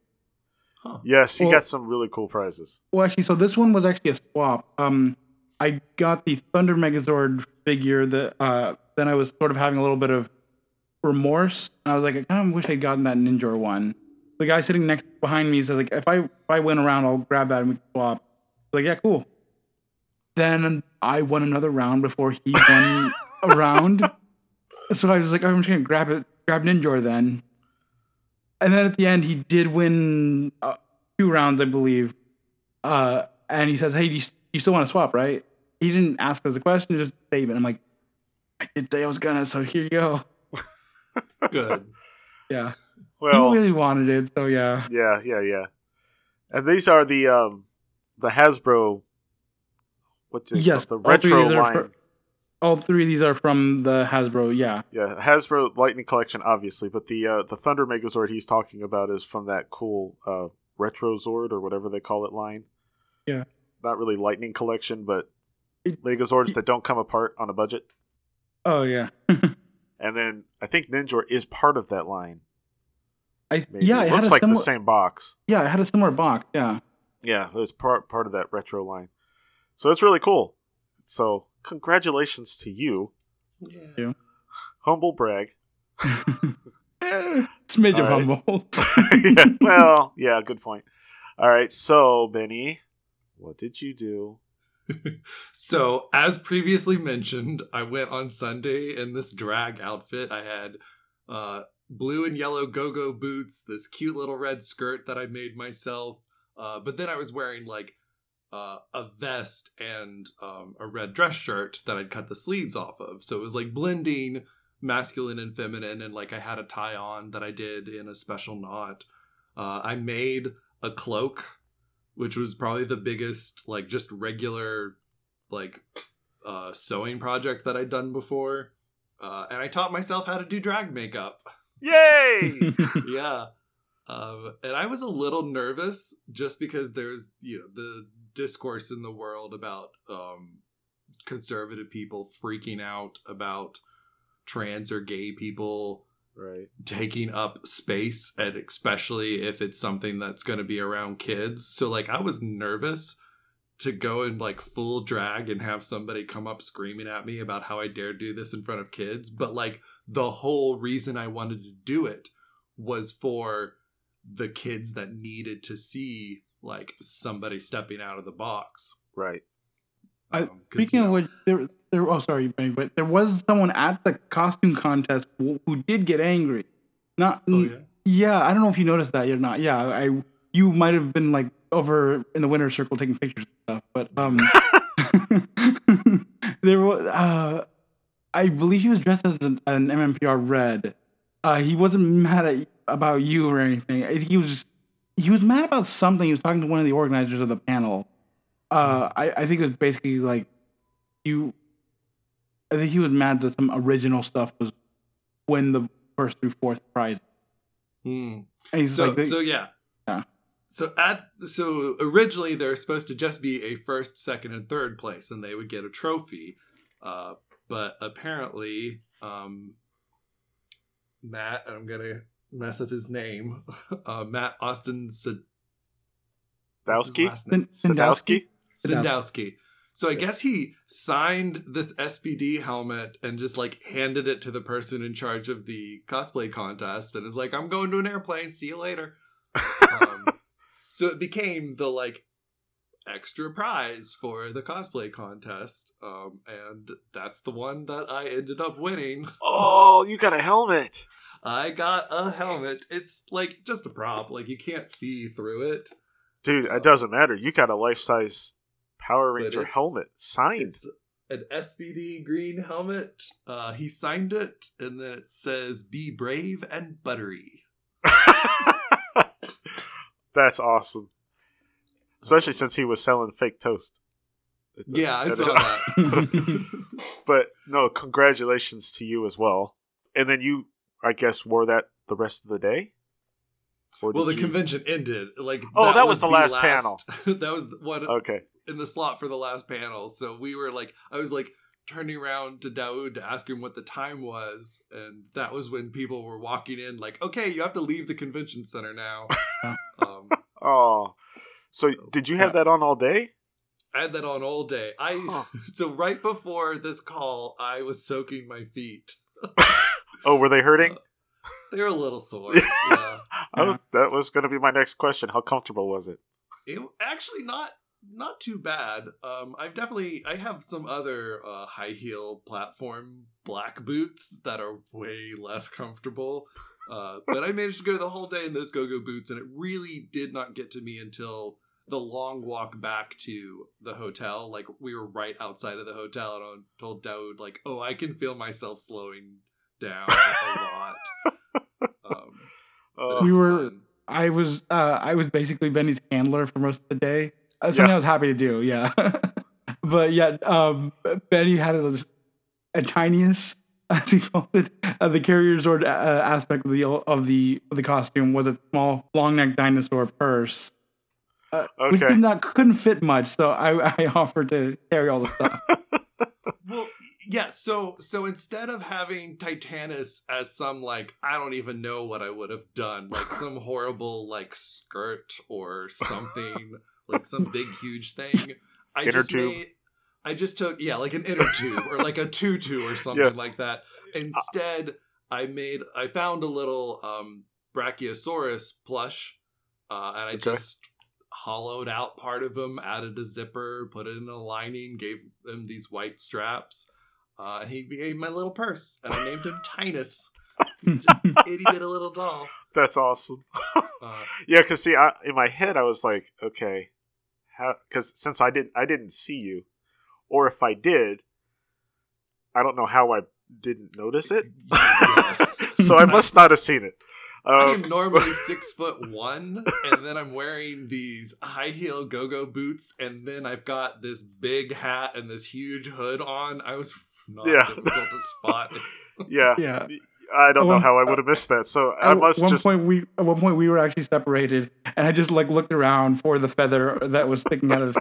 [SPEAKER 3] Yes, you
[SPEAKER 4] Well-
[SPEAKER 3] got some really cool prizes.
[SPEAKER 4] Well, actually, so this one was actually a swap. Um, I got the Thunder Megazord figure that uh, then I was sort of having a little bit of remorse. And I was like, I kind of wish I'd gotten that Ninja one. The guy sitting next behind me says, like, if I if I win around, I'll grab that and we can swap. I was like, yeah, cool. Then I won another round before he won (laughs) a round. So I was like, I'm just gonna grab it, grab Ninja then. And then at the end, he did win uh, two rounds, I believe. Uh, and he says, "Hey, do you, you still want to swap, right?" He didn't ask us a question, just a statement. I'm like, "I did say I was gonna, so here you go." (laughs)
[SPEAKER 5] Good.
[SPEAKER 4] Yeah,
[SPEAKER 3] Well,
[SPEAKER 4] he really wanted it, so yeah.
[SPEAKER 3] yeah, yeah, yeah. And these are the um the Hasbro what's it
[SPEAKER 4] Yes,
[SPEAKER 3] called?
[SPEAKER 4] all
[SPEAKER 3] the
[SPEAKER 4] three of
[SPEAKER 3] retro
[SPEAKER 4] these are
[SPEAKER 3] line.
[SPEAKER 4] All three of these are from the Hasbro. Yeah,
[SPEAKER 3] Yeah, Hasbro Lightning Collection, obviously, but the uh, the Thunder Megazord he's talking about is from that cool uh, Retro Zord or whatever they call it line.
[SPEAKER 4] Yeah.
[SPEAKER 3] not really Lightning Collection, but
[SPEAKER 4] It-
[SPEAKER 3] Megazords that don't come apart on a budget.
[SPEAKER 4] Oh yeah. (laughs)
[SPEAKER 3] And then I think Ninjor is part of that line.
[SPEAKER 4] I
[SPEAKER 3] Maybe.
[SPEAKER 4] yeah,
[SPEAKER 3] it
[SPEAKER 4] it had
[SPEAKER 3] looks
[SPEAKER 4] a
[SPEAKER 3] like
[SPEAKER 4] similar,
[SPEAKER 3] the same box.
[SPEAKER 4] Yeah, it had a similar box. Yeah.
[SPEAKER 3] Yeah, it was part part of that retro line. So it's really cool. So congratulations to you, Yeah. humble brag. (laughs)
[SPEAKER 4] Smidge of
[SPEAKER 3] All right.
[SPEAKER 4] humble. (laughs) (laughs)
[SPEAKER 3] yeah, well, yeah, good point. All right, so Benny, what did you do?
[SPEAKER 5] So, as previously mentioned, I went on Sunday in this drag outfit. I had uh, blue and yellow go go boots, this cute little red skirt that I made myself, uh, but then I was wearing like uh, a vest and um, a red dress shirt that I'd cut the sleeves off of. So it was like blending masculine and feminine, and like I had a tie on that I did in a special knot. Uh, I made a cloak which was probably the biggest like just regular like uh sewing project that I'd done before. Uh and I taught myself how to do drag makeup.
[SPEAKER 3] Yay! (laughs)
[SPEAKER 5] yeah. Um and I was a little nervous just because there's you know the discourse in the world about um conservative people freaking out about trans or gay people
[SPEAKER 3] right.
[SPEAKER 5] taking up space and especially if it's something that's going to be around kids so like i was nervous to go in like full drag and have somebody come up screaming at me about how i dare do this in front of kids but like the whole reason i wanted to do it was for the kids that needed to see like somebody stepping out of the box
[SPEAKER 3] Right.
[SPEAKER 4] I-
[SPEAKER 5] Um, 'cause,
[SPEAKER 4] Speaking
[SPEAKER 5] you
[SPEAKER 4] of which, there, there. Oh, sorry, Benny, but there was someone at the costume contest who, who did get angry. Not,
[SPEAKER 5] oh yeah
[SPEAKER 4] yeah. I don't know if you noticed that or not. Yeah, I. You might have been like over in the winner's circle taking pictures and stuff, but um, (laughs) there was. Uh, I believe he was dressed as an, an MMPR red. Uh, he wasn't mad at about you or anything. He was just, he was mad about something. He was talking to one of the organizers of the panel. Uh, I, I think it was basically like you. I think he was mad that some original stuff was win the first through fourth prize.
[SPEAKER 5] Hmm.
[SPEAKER 4] And he's
[SPEAKER 5] so
[SPEAKER 4] like, they-
[SPEAKER 5] so yeah.
[SPEAKER 4] Yeah.
[SPEAKER 5] So at so originally they're supposed to just be a first, second, and third place, and they would get a trophy. Uh, but apparently, um, Matt, I'm gonna mess up his name. (laughs) Uh, Matt Austin Sad- what's his
[SPEAKER 3] Dowski?
[SPEAKER 5] last name?
[SPEAKER 4] Sin-
[SPEAKER 3] Sadowski?
[SPEAKER 5] Sandowski. So I guess he signed this SPD helmet and just like handed it to the person in charge of the cosplay contest and is like, I'm going to an airplane. See you later. (laughs) um, so it became the like extra prize for the cosplay contest. Um, and that's the one that I ended up winning. (laughs)
[SPEAKER 3] Oh, you got a helmet.
[SPEAKER 5] I got a helmet. It's like just a prop. Like you can't see through it.
[SPEAKER 3] Dude, it doesn't matter. You got a life size Power Ranger helmet signed.
[SPEAKER 5] It's an SPD green helmet. Uh, he signed it, and then it says "Be brave and buttery." (laughs)
[SPEAKER 3] That's awesome. Especially since he was selling fake toast. The-
[SPEAKER 5] Yeah, I saw that. (laughs) (laughs)
[SPEAKER 3] But no, congratulations to you as well. And then you, I guess, wore that the rest of the day.
[SPEAKER 5] Well, the
[SPEAKER 3] you-
[SPEAKER 5] convention ended. Like
[SPEAKER 3] Oh, that was the last panel. (laughs)
[SPEAKER 5] that was one
[SPEAKER 3] Okay.
[SPEAKER 5] in the slot for the last panel. So we were like, I was like turning around to Daoud to ask him what the time was, and that was when people were walking in. Like, okay, you have to leave the convention center now. (laughs) (laughs) um,
[SPEAKER 3] Oh. So did you have that on all day?
[SPEAKER 5] I had that on all day. I
[SPEAKER 3] Huh. (laughs)
[SPEAKER 5] so right before this call, I was soaking my feet.
[SPEAKER 3] Oh, were they hurting?
[SPEAKER 5] They were a little sore. yeah.
[SPEAKER 3] I was, that was going to be my next question. How comfortable was it?
[SPEAKER 5] it actually not not too bad um i've definitely i have some other uh high heel platform black boots that are way less comfortable uh (laughs) but i managed to go the whole day in those go-go boots and it really did not get to me until the long walk back to the hotel like we were right outside of the hotel and i told Daoud like oh i can feel myself slowing down a lot (laughs) um but
[SPEAKER 4] We were-
[SPEAKER 5] fun.
[SPEAKER 4] I was uh, I was basically Benny's handler for most of the day. Something
[SPEAKER 3] Yeah.
[SPEAKER 4] I was happy to do, yeah. (laughs) but yeah, um, Benny had a, a tiniest, (laughs) as we called it, uh, the Carrierzord uh, aspect of the of the of the costume was a small long neck dinosaur purse, uh, which
[SPEAKER 3] Okay.
[SPEAKER 4] did not couldn't fit much. So I, (laughs) I offered to carry all the stuff.
[SPEAKER 5] Well, yeah. So so instead of having Titanus as some like I don't even know what I would have done, like some horrible like skirt or something, like some big huge thing, I
[SPEAKER 3] Inner
[SPEAKER 5] just
[SPEAKER 3] tube.
[SPEAKER 5] made. I just took yeah, like an inner tube or like a tutu or (laughs) something
[SPEAKER 3] Yeah.
[SPEAKER 5] like that. Instead, I made I found a little um Brachiosaurus plush, uh, and I
[SPEAKER 3] Okay.
[SPEAKER 5] just hollowed out part of him, added a zipper, put it in a lining, gave him these white straps. Uh, he became my little purse, and I named him (laughs) Tinus. (laughs) Just itty bitty little doll.
[SPEAKER 3] That's awesome.
[SPEAKER 5] Uh,
[SPEAKER 3] Yeah, because see, I, in my head, I was like, okay? Because since I didn't, I didn't see you, or if I did, I don't know how I didn't notice it. (laughs)
[SPEAKER 5] Yeah. (laughs)
[SPEAKER 3] so I must not have seen it.
[SPEAKER 5] I
[SPEAKER 3] Um,
[SPEAKER 5] am normally (laughs) six foot one, and then I'm wearing these high heel go go boots, and then I've got this big hat and this huge hood on. I was not
[SPEAKER 3] Yeah.
[SPEAKER 5] difficult to spot.
[SPEAKER 3] yeah,
[SPEAKER 4] yeah.
[SPEAKER 3] I don't know how I would have missed that. So I
[SPEAKER 4] At
[SPEAKER 3] must
[SPEAKER 4] one
[SPEAKER 3] just.
[SPEAKER 4] point we at one point we were actually separated, and I just like looked around for the feather that was sticking out of.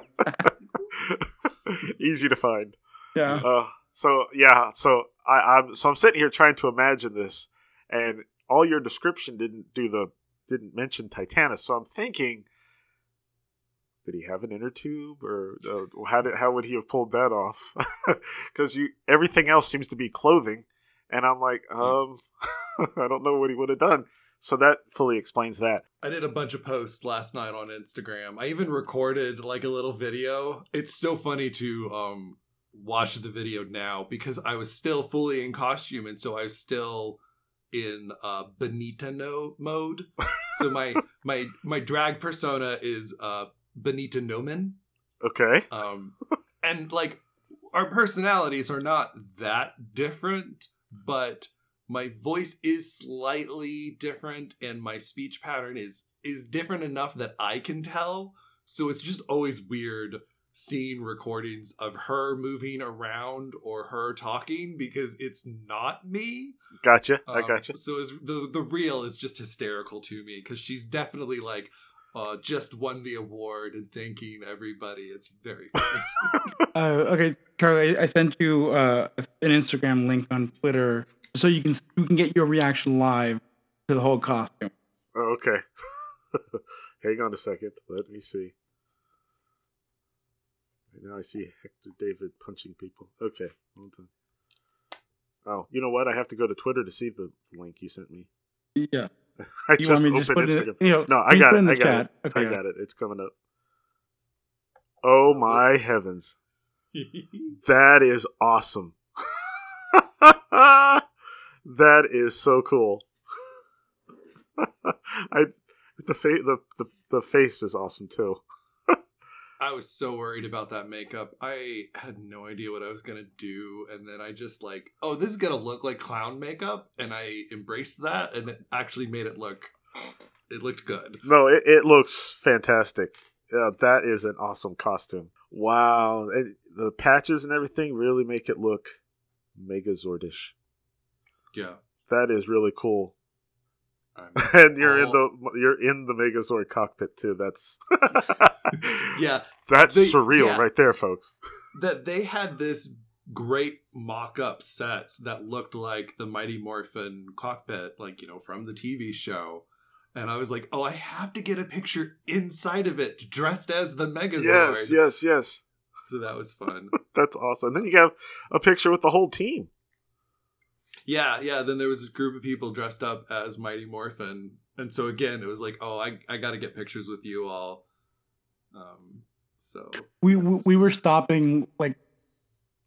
[SPEAKER 4] (laughs)
[SPEAKER 3] easy to find.
[SPEAKER 4] Yeah.
[SPEAKER 3] Uh, so yeah, so I, I'm so I'm sitting here trying to imagine this, and all your description didn't do the didn't mention Titanus. So I'm thinking, did he have an inner tube, or uh, how did how would he have pulled that off? (laughs) Because you everything else seems to be clothing, and I'm like, um, (laughs) I don't know what he would have done. So that fully explains that.
[SPEAKER 5] I did a bunch of posts last night on Instagram. I even recorded like a little video. It's so funny to um watch the video now because I was still fully in costume and so I was still in uh Benita no mode. So my (laughs) my my drag persona is uh Benita Nomen.
[SPEAKER 3] Okay.
[SPEAKER 5] Um and like our personalities are not that different, but my voice is slightly different and my speech pattern is is different enough that I can tell. So it's just always weird seeing recordings of her moving around or her talking because it's not me.
[SPEAKER 3] Gotcha. I
[SPEAKER 5] Um,
[SPEAKER 3] gotcha.
[SPEAKER 5] So the the real is just hysterical to me because she's definitely like uh, just won the award and thanking everybody. It's very (laughs) funny.
[SPEAKER 4] Uh, okay, Charlie, I, I sent you uh, an Instagram link on Twitter so you can you can get your reaction live to the whole costume.
[SPEAKER 3] Oh, okay. (laughs) Hang on a second. Let me see. Right now I see Hector David punching people. Okay. Hold on. Oh, you know what? I have to go to Twitter to see the link you sent me.
[SPEAKER 4] Yeah. (laughs)
[SPEAKER 3] I
[SPEAKER 4] You
[SPEAKER 3] just
[SPEAKER 4] want me to
[SPEAKER 3] opened
[SPEAKER 4] just put
[SPEAKER 3] Instagram.
[SPEAKER 4] it? You know,
[SPEAKER 3] No, I got it.
[SPEAKER 4] in the
[SPEAKER 3] I got
[SPEAKER 4] chat.
[SPEAKER 3] it.
[SPEAKER 4] Okay.
[SPEAKER 3] I got it. It's coming up. Oh my heavens. (laughs) That is awesome. (laughs) that is so cool. I the face the, the the face is awesome too.
[SPEAKER 5] I was so worried about that makeup. I had no idea what I was gonna do, and then I just like, oh, this is gonna look like clown makeup, and I embraced that, and it actually made it look, it looked good.
[SPEAKER 3] No, it, it looks fantastic. Yeah, that is an awesome costume. Wow, and the patches and everything really make it look mega Zordish.
[SPEAKER 5] Yeah,
[SPEAKER 3] That is really cool. (laughs) And you're in the you're in the Megazord cockpit too. That's (laughs)
[SPEAKER 5] yeah, (laughs)
[SPEAKER 3] that's
[SPEAKER 5] They-
[SPEAKER 3] surreal
[SPEAKER 5] yeah.
[SPEAKER 3] right there, folks.
[SPEAKER 5] that they had this great mock-up set that looked like the Mighty Morphin cockpit, like you know from the TV show. And I was like, oh, I have to get a picture inside of it, dressed as the Megazord.
[SPEAKER 3] Yes, yes, yes.
[SPEAKER 5] So that was fun.
[SPEAKER 3] That's awesome. And then you have a picture with the whole team.
[SPEAKER 5] Yeah, yeah. Then there was a group of people dressed up as Mighty Morphin, and so again, it was like, oh, I I got to get pictures with you all. Um, so
[SPEAKER 4] We we,
[SPEAKER 5] That's-
[SPEAKER 4] we were stopping like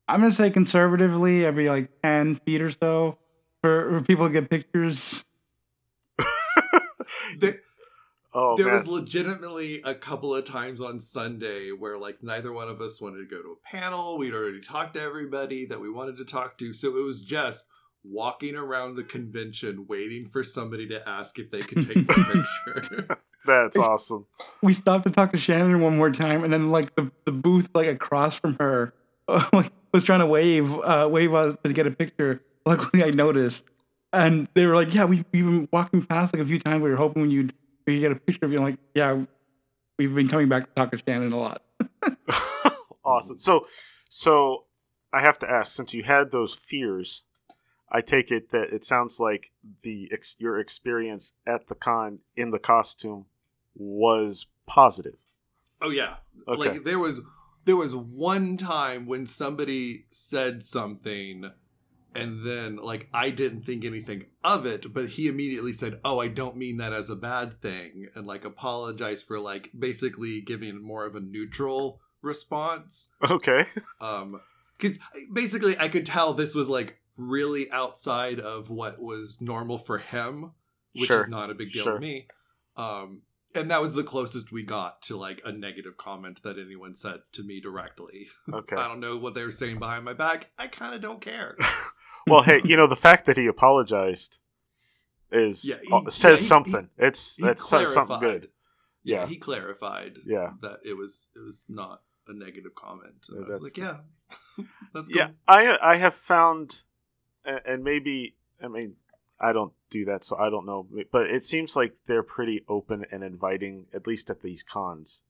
[SPEAKER 4] I'm gonna say conservatively every like ten feet or so for, for people to get pictures. (laughs)
[SPEAKER 5] there,
[SPEAKER 3] Oh
[SPEAKER 5] there
[SPEAKER 3] man.
[SPEAKER 5] was legitimately a couple of times on Sunday where like neither one of us wanted to go to a panel. We'd already talked to everybody that we wanted to talk to, so it was just walking around the convention waiting for somebody to ask if they could take the (laughs) picture. (laughs)
[SPEAKER 3] That's awesome.
[SPEAKER 4] We stopped to talk to Shannon one more time, and then like the, the booth like across from her (laughs) like, was trying to wave uh, wave us to get a picture. Luckily, I noticed, and they were like, "Yeah, we we've been walking past like a few times. We were hoping when you'd we get a picture of you." I'm like, yeah, we've been coming back to talk to Shannon a lot.
[SPEAKER 3] awesome. So, so I have to ask, since you had those fears, I take it that it sounds like the ex- your experience at the con in the costume was positive.
[SPEAKER 5] oh yeah,
[SPEAKER 3] Okay.
[SPEAKER 5] like there was there was one time when somebody said something and then like I didn't think anything of it, but he immediately said, "Oh, I don't mean that as a bad thing," and like apologized for like basically giving more of a neutral response.
[SPEAKER 3] Okay.
[SPEAKER 5] Um, because basically I could tell this was like really outside of what was normal for him, which
[SPEAKER 3] Sure.
[SPEAKER 5] is not a big deal
[SPEAKER 3] Sure.
[SPEAKER 5] to me. Um, and that was the closest we got to like a negative comment that anyone said to me directly. (laughs)
[SPEAKER 3] Okay.
[SPEAKER 5] I don't know what they were saying behind my back. I kind of don't care. (laughs)
[SPEAKER 3] well, hey, you know the fact that he apologized is
[SPEAKER 5] Yeah, he-
[SPEAKER 3] uh, says
[SPEAKER 5] yeah, he-
[SPEAKER 3] something. it's
[SPEAKER 5] He
[SPEAKER 3] that says something good.
[SPEAKER 5] Yeah,
[SPEAKER 3] Yeah.
[SPEAKER 5] he clarified.
[SPEAKER 3] Yeah.
[SPEAKER 5] that it was it was not a negative comment. I was like, yeah, (laughs) that's
[SPEAKER 3] Yeah,
[SPEAKER 5] cool.
[SPEAKER 3] I I have found, a- and maybe I mean I don't do that, so I don't know. But it seems like they're pretty open and inviting, at least at these cons,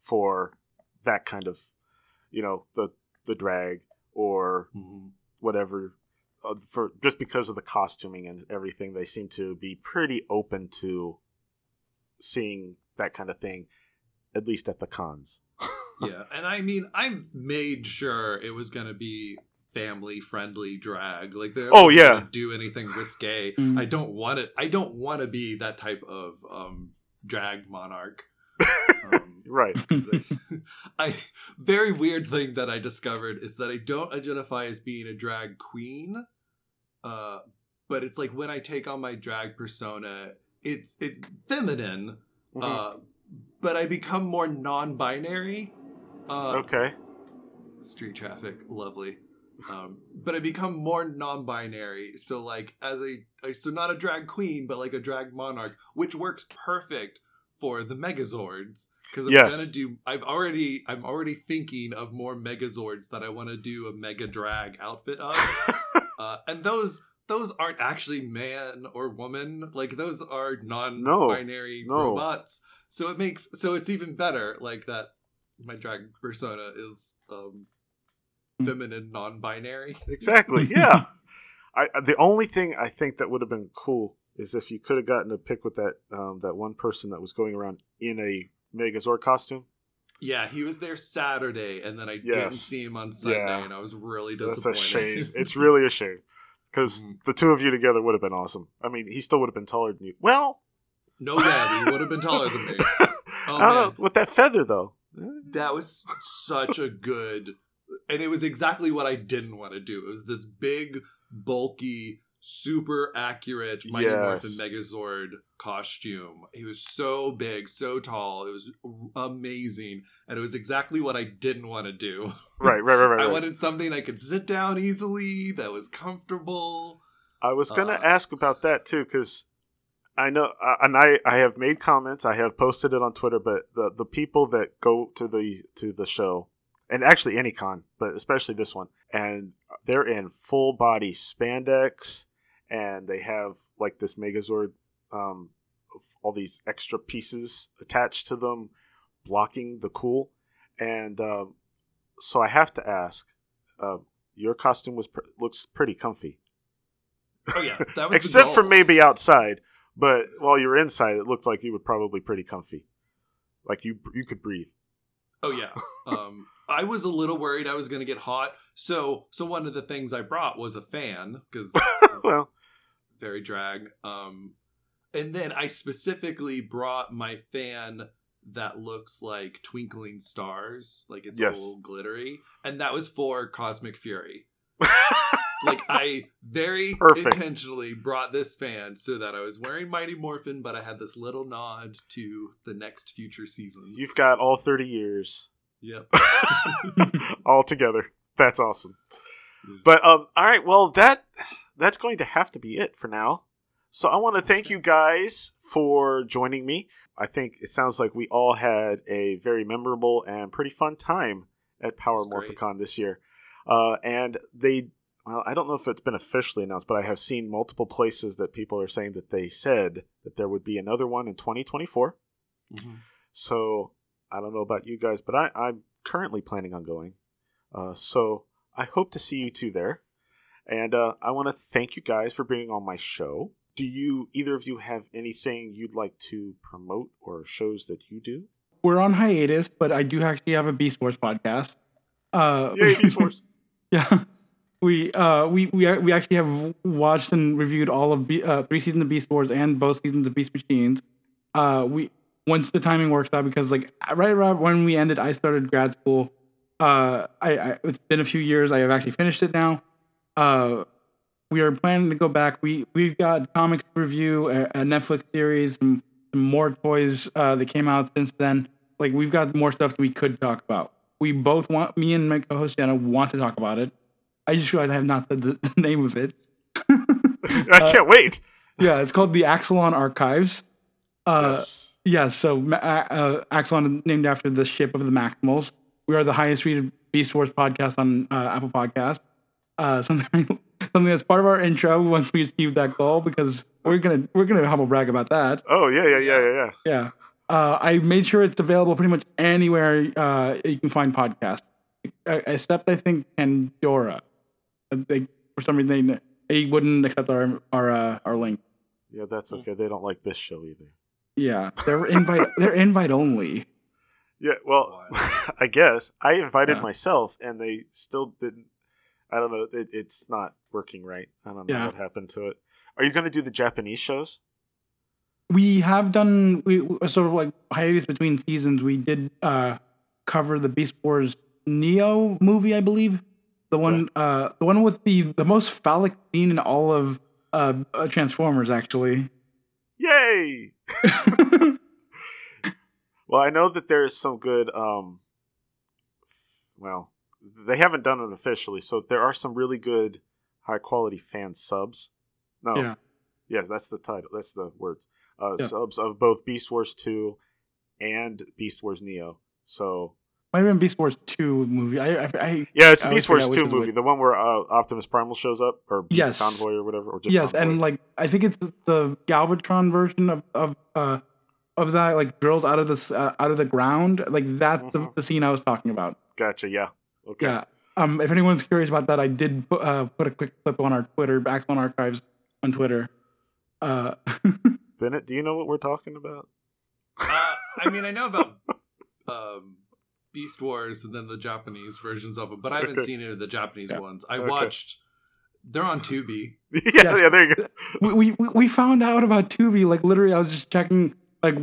[SPEAKER 3] for that kind of, you know, the the drag or
[SPEAKER 5] Mhm.
[SPEAKER 3] whatever. Uh, for just because of the costuming and everything, they seem to be pretty open to seeing that kind of thing, at least at the cons. (laughs)
[SPEAKER 5] yeah, and I mean, I made sure it was gonna be family friendly drag. Like, they
[SPEAKER 3] Oh, yeah.
[SPEAKER 5] do anything risque.
[SPEAKER 4] Mm.
[SPEAKER 5] I don't want it. I don't want to be that type of um, drag monarch. (laughs) Um,
[SPEAKER 3] Right. (laughs)
[SPEAKER 5] 'cause I, (laughs) I very weird thing that I discovered is that I don't identify as being a drag queen. Uh, but it's like when I take on my drag persona, it's it feminine.
[SPEAKER 3] Mhm.
[SPEAKER 5] Uh, but I become more non-binary. Uh,
[SPEAKER 3] okay.
[SPEAKER 5] street traffic lovely um but i become more non-binary. So like as a so not a drag queen but like a drag monarch which works perfect for the megazords. Because i'm
[SPEAKER 3] Yes.
[SPEAKER 5] gonna do i've already i'm already thinking of more megazords that i want to do a mega drag outfit of. (laughs) Uh and those those aren't actually man or woman. Like those are non-binary
[SPEAKER 3] no.
[SPEAKER 5] robots. So it makes so it's even better like that my drag persona is um feminine non-binary (laughs)
[SPEAKER 3] Exactly. (laughs) Yeah. I I- the only thing I think that would have been cool is if you could have gotten a pic with that um, that one person that was going around in a Megazord costume.
[SPEAKER 5] yeah he was there saturday and then i didn't see him on sunday
[SPEAKER 3] Yeah.
[SPEAKER 5] and i was really
[SPEAKER 3] That's
[SPEAKER 5] disappointed
[SPEAKER 3] a shame. (laughs) It's really a shame because
[SPEAKER 5] Mhm.
[SPEAKER 3] the two of you together would have been awesome. I mean, he still would have been taller than you. Well,
[SPEAKER 5] no doubt he would have been taller than me
[SPEAKER 3] I
[SPEAKER 5] Oh,
[SPEAKER 3] don't know
[SPEAKER 5] man.
[SPEAKER 3] with that feather though.
[SPEAKER 5] that was such a good and it was exactly what i didn't want to do it was this big bulky super accurate mighty morphin
[SPEAKER 3] Yes.
[SPEAKER 5] megazord costume he was so big so tall it was amazing and it was exactly what i didn't want to do (laughs)
[SPEAKER 3] Right, right, right, right.
[SPEAKER 5] i
[SPEAKER 3] right.
[SPEAKER 5] wanted something i could sit down easily that was comfortable
[SPEAKER 3] I was gonna
[SPEAKER 5] Uh,
[SPEAKER 3] ask about that too because I know, uh, and I I have made comments. I have posted it on Twitter, but the the people that go to the to the show, and actually any con, but especially this one, and they're in full body spandex, and they have like this Megazord um, all these extra pieces attached to them, blocking the cool. And um, so I have to ask, uh, your costume was pr- looks pretty comfy,
[SPEAKER 5] Oh yeah, (laughs) that was
[SPEAKER 3] except for maybe outside. But while you're inside, it looked like you were probably pretty comfy, like you you could breathe.
[SPEAKER 5] Oh yeah. (laughs) Um, I was a little worried I was going to get hot. So so one of the things I brought was a fan because (laughs)
[SPEAKER 3] Well,
[SPEAKER 5] very drag. Um, and then I specifically brought my fan that looks like twinkling stars, like it's
[SPEAKER 3] Yes.
[SPEAKER 5] all glittery, and that was for Cosmic Fury. (laughs) Like I very
[SPEAKER 3] Perfect.
[SPEAKER 5] intentionally brought this fan so that I was wearing Mighty Morphin, but I had this little nod to the next future season.
[SPEAKER 3] you've got all thirty years
[SPEAKER 5] Yep. (laughs)
[SPEAKER 3] all together. That's awesome. But um, all right, well that that's going to have to be it for now. So I want to thank you guys for joining me. I think it sounds like we all had a very memorable and pretty fun time at Power
[SPEAKER 5] It was great.
[SPEAKER 3] Morphicon this year. Uh, and they, well, I don't know if it's been officially announced, but I have seen multiple places that people are saying that they said that there would be another one in 2024.
[SPEAKER 5] Mhm.
[SPEAKER 3] So I don't know about you guys, but I, I'm currently planning on going. Uh, so I hope to see you two there. And uh, I want to thank you guys for being on my show. Do you, either of you, have anything you'd like to promote or shows that you do?
[SPEAKER 4] We're on hiatus, but I do actually have a Beast Wars podcast. Uh,
[SPEAKER 3] Yay, Beast Wars! (laughs)
[SPEAKER 4] Yeah, we uh we we we actually have watched and reviewed all of Be- uh, three seasons of Beast Wars and both seasons of Beast Machines. Uh, we once the timing works out because like right around when we ended, I started grad school. Uh, I, I it's been a few years. I have actually finished it now. Uh, we are planning to go back. We we've got comics review, a, a Netflix series, some, some more toys uh, that came out since then. Like we've got more stuff that we could talk about. We both want me and my co-host Jenna want to talk about it. I just realized I have not said the, (laughs) the name of it. (laughs)
[SPEAKER 3] I can't wait.
[SPEAKER 4] Yeah, it's called the Axalon Archives. Uh,
[SPEAKER 3] yes.
[SPEAKER 4] yeah, so ma- uh, Axalon is named after the ship of the Maximals. We are the highest rated Beast Wars podcast on uh, Apple Podcast. Uh, (laughs) something something that's part of our intro once we achieve that goal because we're gonna we're gonna humble brag about that.
[SPEAKER 3] Oh yeah, yeah, yeah, yeah, yeah.
[SPEAKER 4] Yeah. Uh, I made sure it's available pretty much anywhere uh, you can find podcasts, uh, except I think Pandora. Uh, They, for some reason, they, they wouldn't accept our our uh, our link.
[SPEAKER 3] Yeah, that's okay. They don't like this show either.
[SPEAKER 4] Yeah, they're invite (laughs) they're invite only.
[SPEAKER 3] Yeah, well, (laughs) I guess I invited
[SPEAKER 4] Yeah.
[SPEAKER 3] myself, and they still didn't. I don't know. It, it's not working right. I don't know
[SPEAKER 4] Yeah.
[SPEAKER 3] what happened to it. Are you going to do the Japanese shows?
[SPEAKER 4] We have done we sort of like hiatus between seasons. We did uh, cover the Beast Wars Neo movie, I believe. The one, uh, the one with the the most phallic scene in all of uh, uh, Transformers, actually.
[SPEAKER 3] Yay! (laughs) Well, I know that there's some good. um Well, they haven't done it officially, so there are some really good, high quality fan subs. No,
[SPEAKER 4] Yeah.
[SPEAKER 3] yeah, that's the title. That's the words. Uh,
[SPEAKER 4] Yeah.
[SPEAKER 3] Subs of both Beast Wars Two and Beast Wars Neo. So
[SPEAKER 4] Might have been Beast Wars two movie. I, I, I
[SPEAKER 3] yeah, it's
[SPEAKER 4] I
[SPEAKER 3] the Beast Wars Two movie, the one where uh, Optimus Primal shows up, or Beast
[SPEAKER 4] Yes.
[SPEAKER 3] Convoy or whatever, or just
[SPEAKER 4] yes,
[SPEAKER 3] Convoy.
[SPEAKER 4] and like I think it's the Galvatron version of of uh of that like drilled out of the uh, out of the ground. Like that's the,
[SPEAKER 3] Mhm.
[SPEAKER 4] the scene I was talking about.
[SPEAKER 3] gotcha. Yeah. Okay.
[SPEAKER 4] Yeah. Um, if anyone's curious about that, I did put, uh, put a quick clip on our Twitter, Axon Archives on Twitter. Uh, (laughs)
[SPEAKER 3] Bennett, do you know what we're talking about?
[SPEAKER 5] Uh, I mean, I know about um, Beast Wars and then the Japanese versions of them, but I haven't
[SPEAKER 3] Okay.
[SPEAKER 5] seen any of the Japanese
[SPEAKER 4] Yeah.
[SPEAKER 5] ones. I
[SPEAKER 3] Okay.
[SPEAKER 5] watched. They're on Tubi. (laughs)
[SPEAKER 3] yeah,
[SPEAKER 4] Yes.
[SPEAKER 3] yeah, there you go.
[SPEAKER 4] we, we we- we found out about Tubi. Like literally, I was just checking like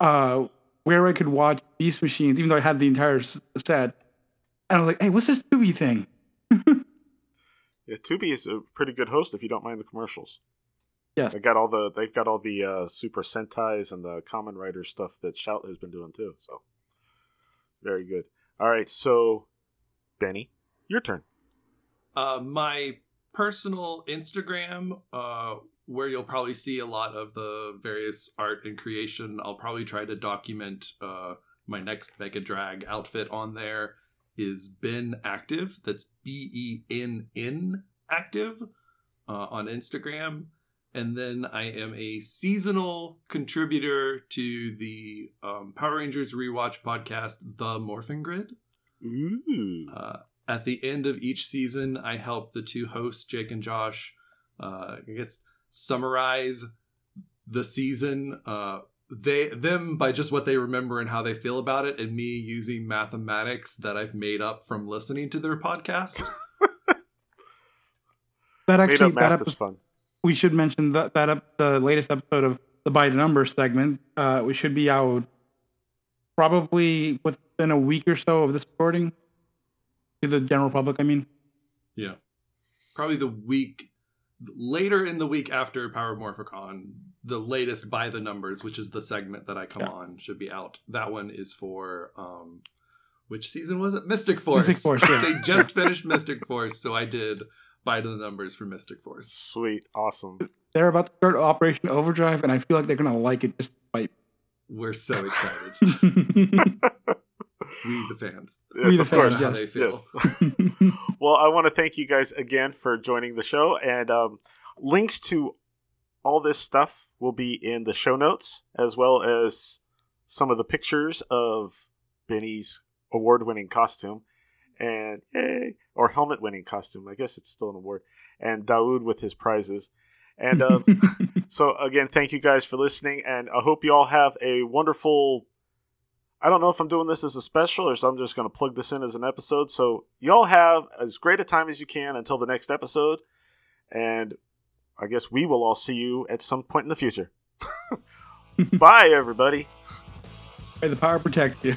[SPEAKER 4] uh where I could watch Beast Machines, even though I had the entire set. And I was like, "Hey, what's this Tubi thing?" (laughs)
[SPEAKER 3] Yeah, Tubi is a pretty good host if you don't mind the commercials.
[SPEAKER 4] Yeah,
[SPEAKER 3] they got all the they've got all the uh, Super Sentais and the Kamen Rider stuff that Shout has been doing too. So very good. All right, so Benny, your turn.
[SPEAKER 5] Uh, my personal Instagram, uh, where you'll probably see a lot of the various art and creation. I'll probably try to document uh, my next Mega Drag outfit on there. Is Ben Active? That's B E N N Active uh, on Instagram. And then I am a seasonal contributor to the um, Power Rangers rewatch podcast, The Morphin Grid.
[SPEAKER 3] Ooh.
[SPEAKER 5] Uh, at the end of each season, I help the two hosts, Jake and Josh, uh, I guess summarize the season. Uh, they them by just what they remember and how they feel about it, and me using mathematics that I've made up from listening to their podcast. (laughs)
[SPEAKER 4] That
[SPEAKER 3] Made
[SPEAKER 4] actually
[SPEAKER 3] up
[SPEAKER 4] that
[SPEAKER 3] math is fun.
[SPEAKER 4] We should mention that that ep- the latest episode of the by the numbers segment. Uh, we should be out probably within a week or so of this recording to the general public. I mean,
[SPEAKER 5] yeah, probably the week later in the week after Power Morphicon, the latest by the numbers, which is the segment that I come
[SPEAKER 4] Yeah.
[SPEAKER 5] on, should be out. That one is for um, which season was it? Mystic Force.
[SPEAKER 4] Mystic Force, yeah. (laughs)
[SPEAKER 5] they just finished Mystic Force, so I did by the numbers for Mystic Force.
[SPEAKER 3] Sweet. Awesome. (clears throat)
[SPEAKER 4] they're about to start Operation Overdrive, and I feel like they're gonna like it just by.
[SPEAKER 5] We're so (laughs) excited. (laughs) we the fans.
[SPEAKER 3] Yes,
[SPEAKER 4] the
[SPEAKER 3] of course.
[SPEAKER 4] fans,
[SPEAKER 5] How they feel.
[SPEAKER 3] Yes. (laughs) well, I want to thank you guys again for joining the show, and um, links to all this stuff will be in the show notes, as well as some of the pictures of Benny's award-winning costume, and yay, or helmet-winning costume. I guess it's still an award, and Daoud with his prizes. And um, (laughs) so again, thank you guys for listening, and I hope you all have a wonderful. I don't know if I'm doing this as a special or if I'm just going to plug this in as an episode. So y'all have as great a time as you can until the next episode, and I guess we will all see you at some point in the future. (laughs) Bye, everybody.
[SPEAKER 4] May the power protect you.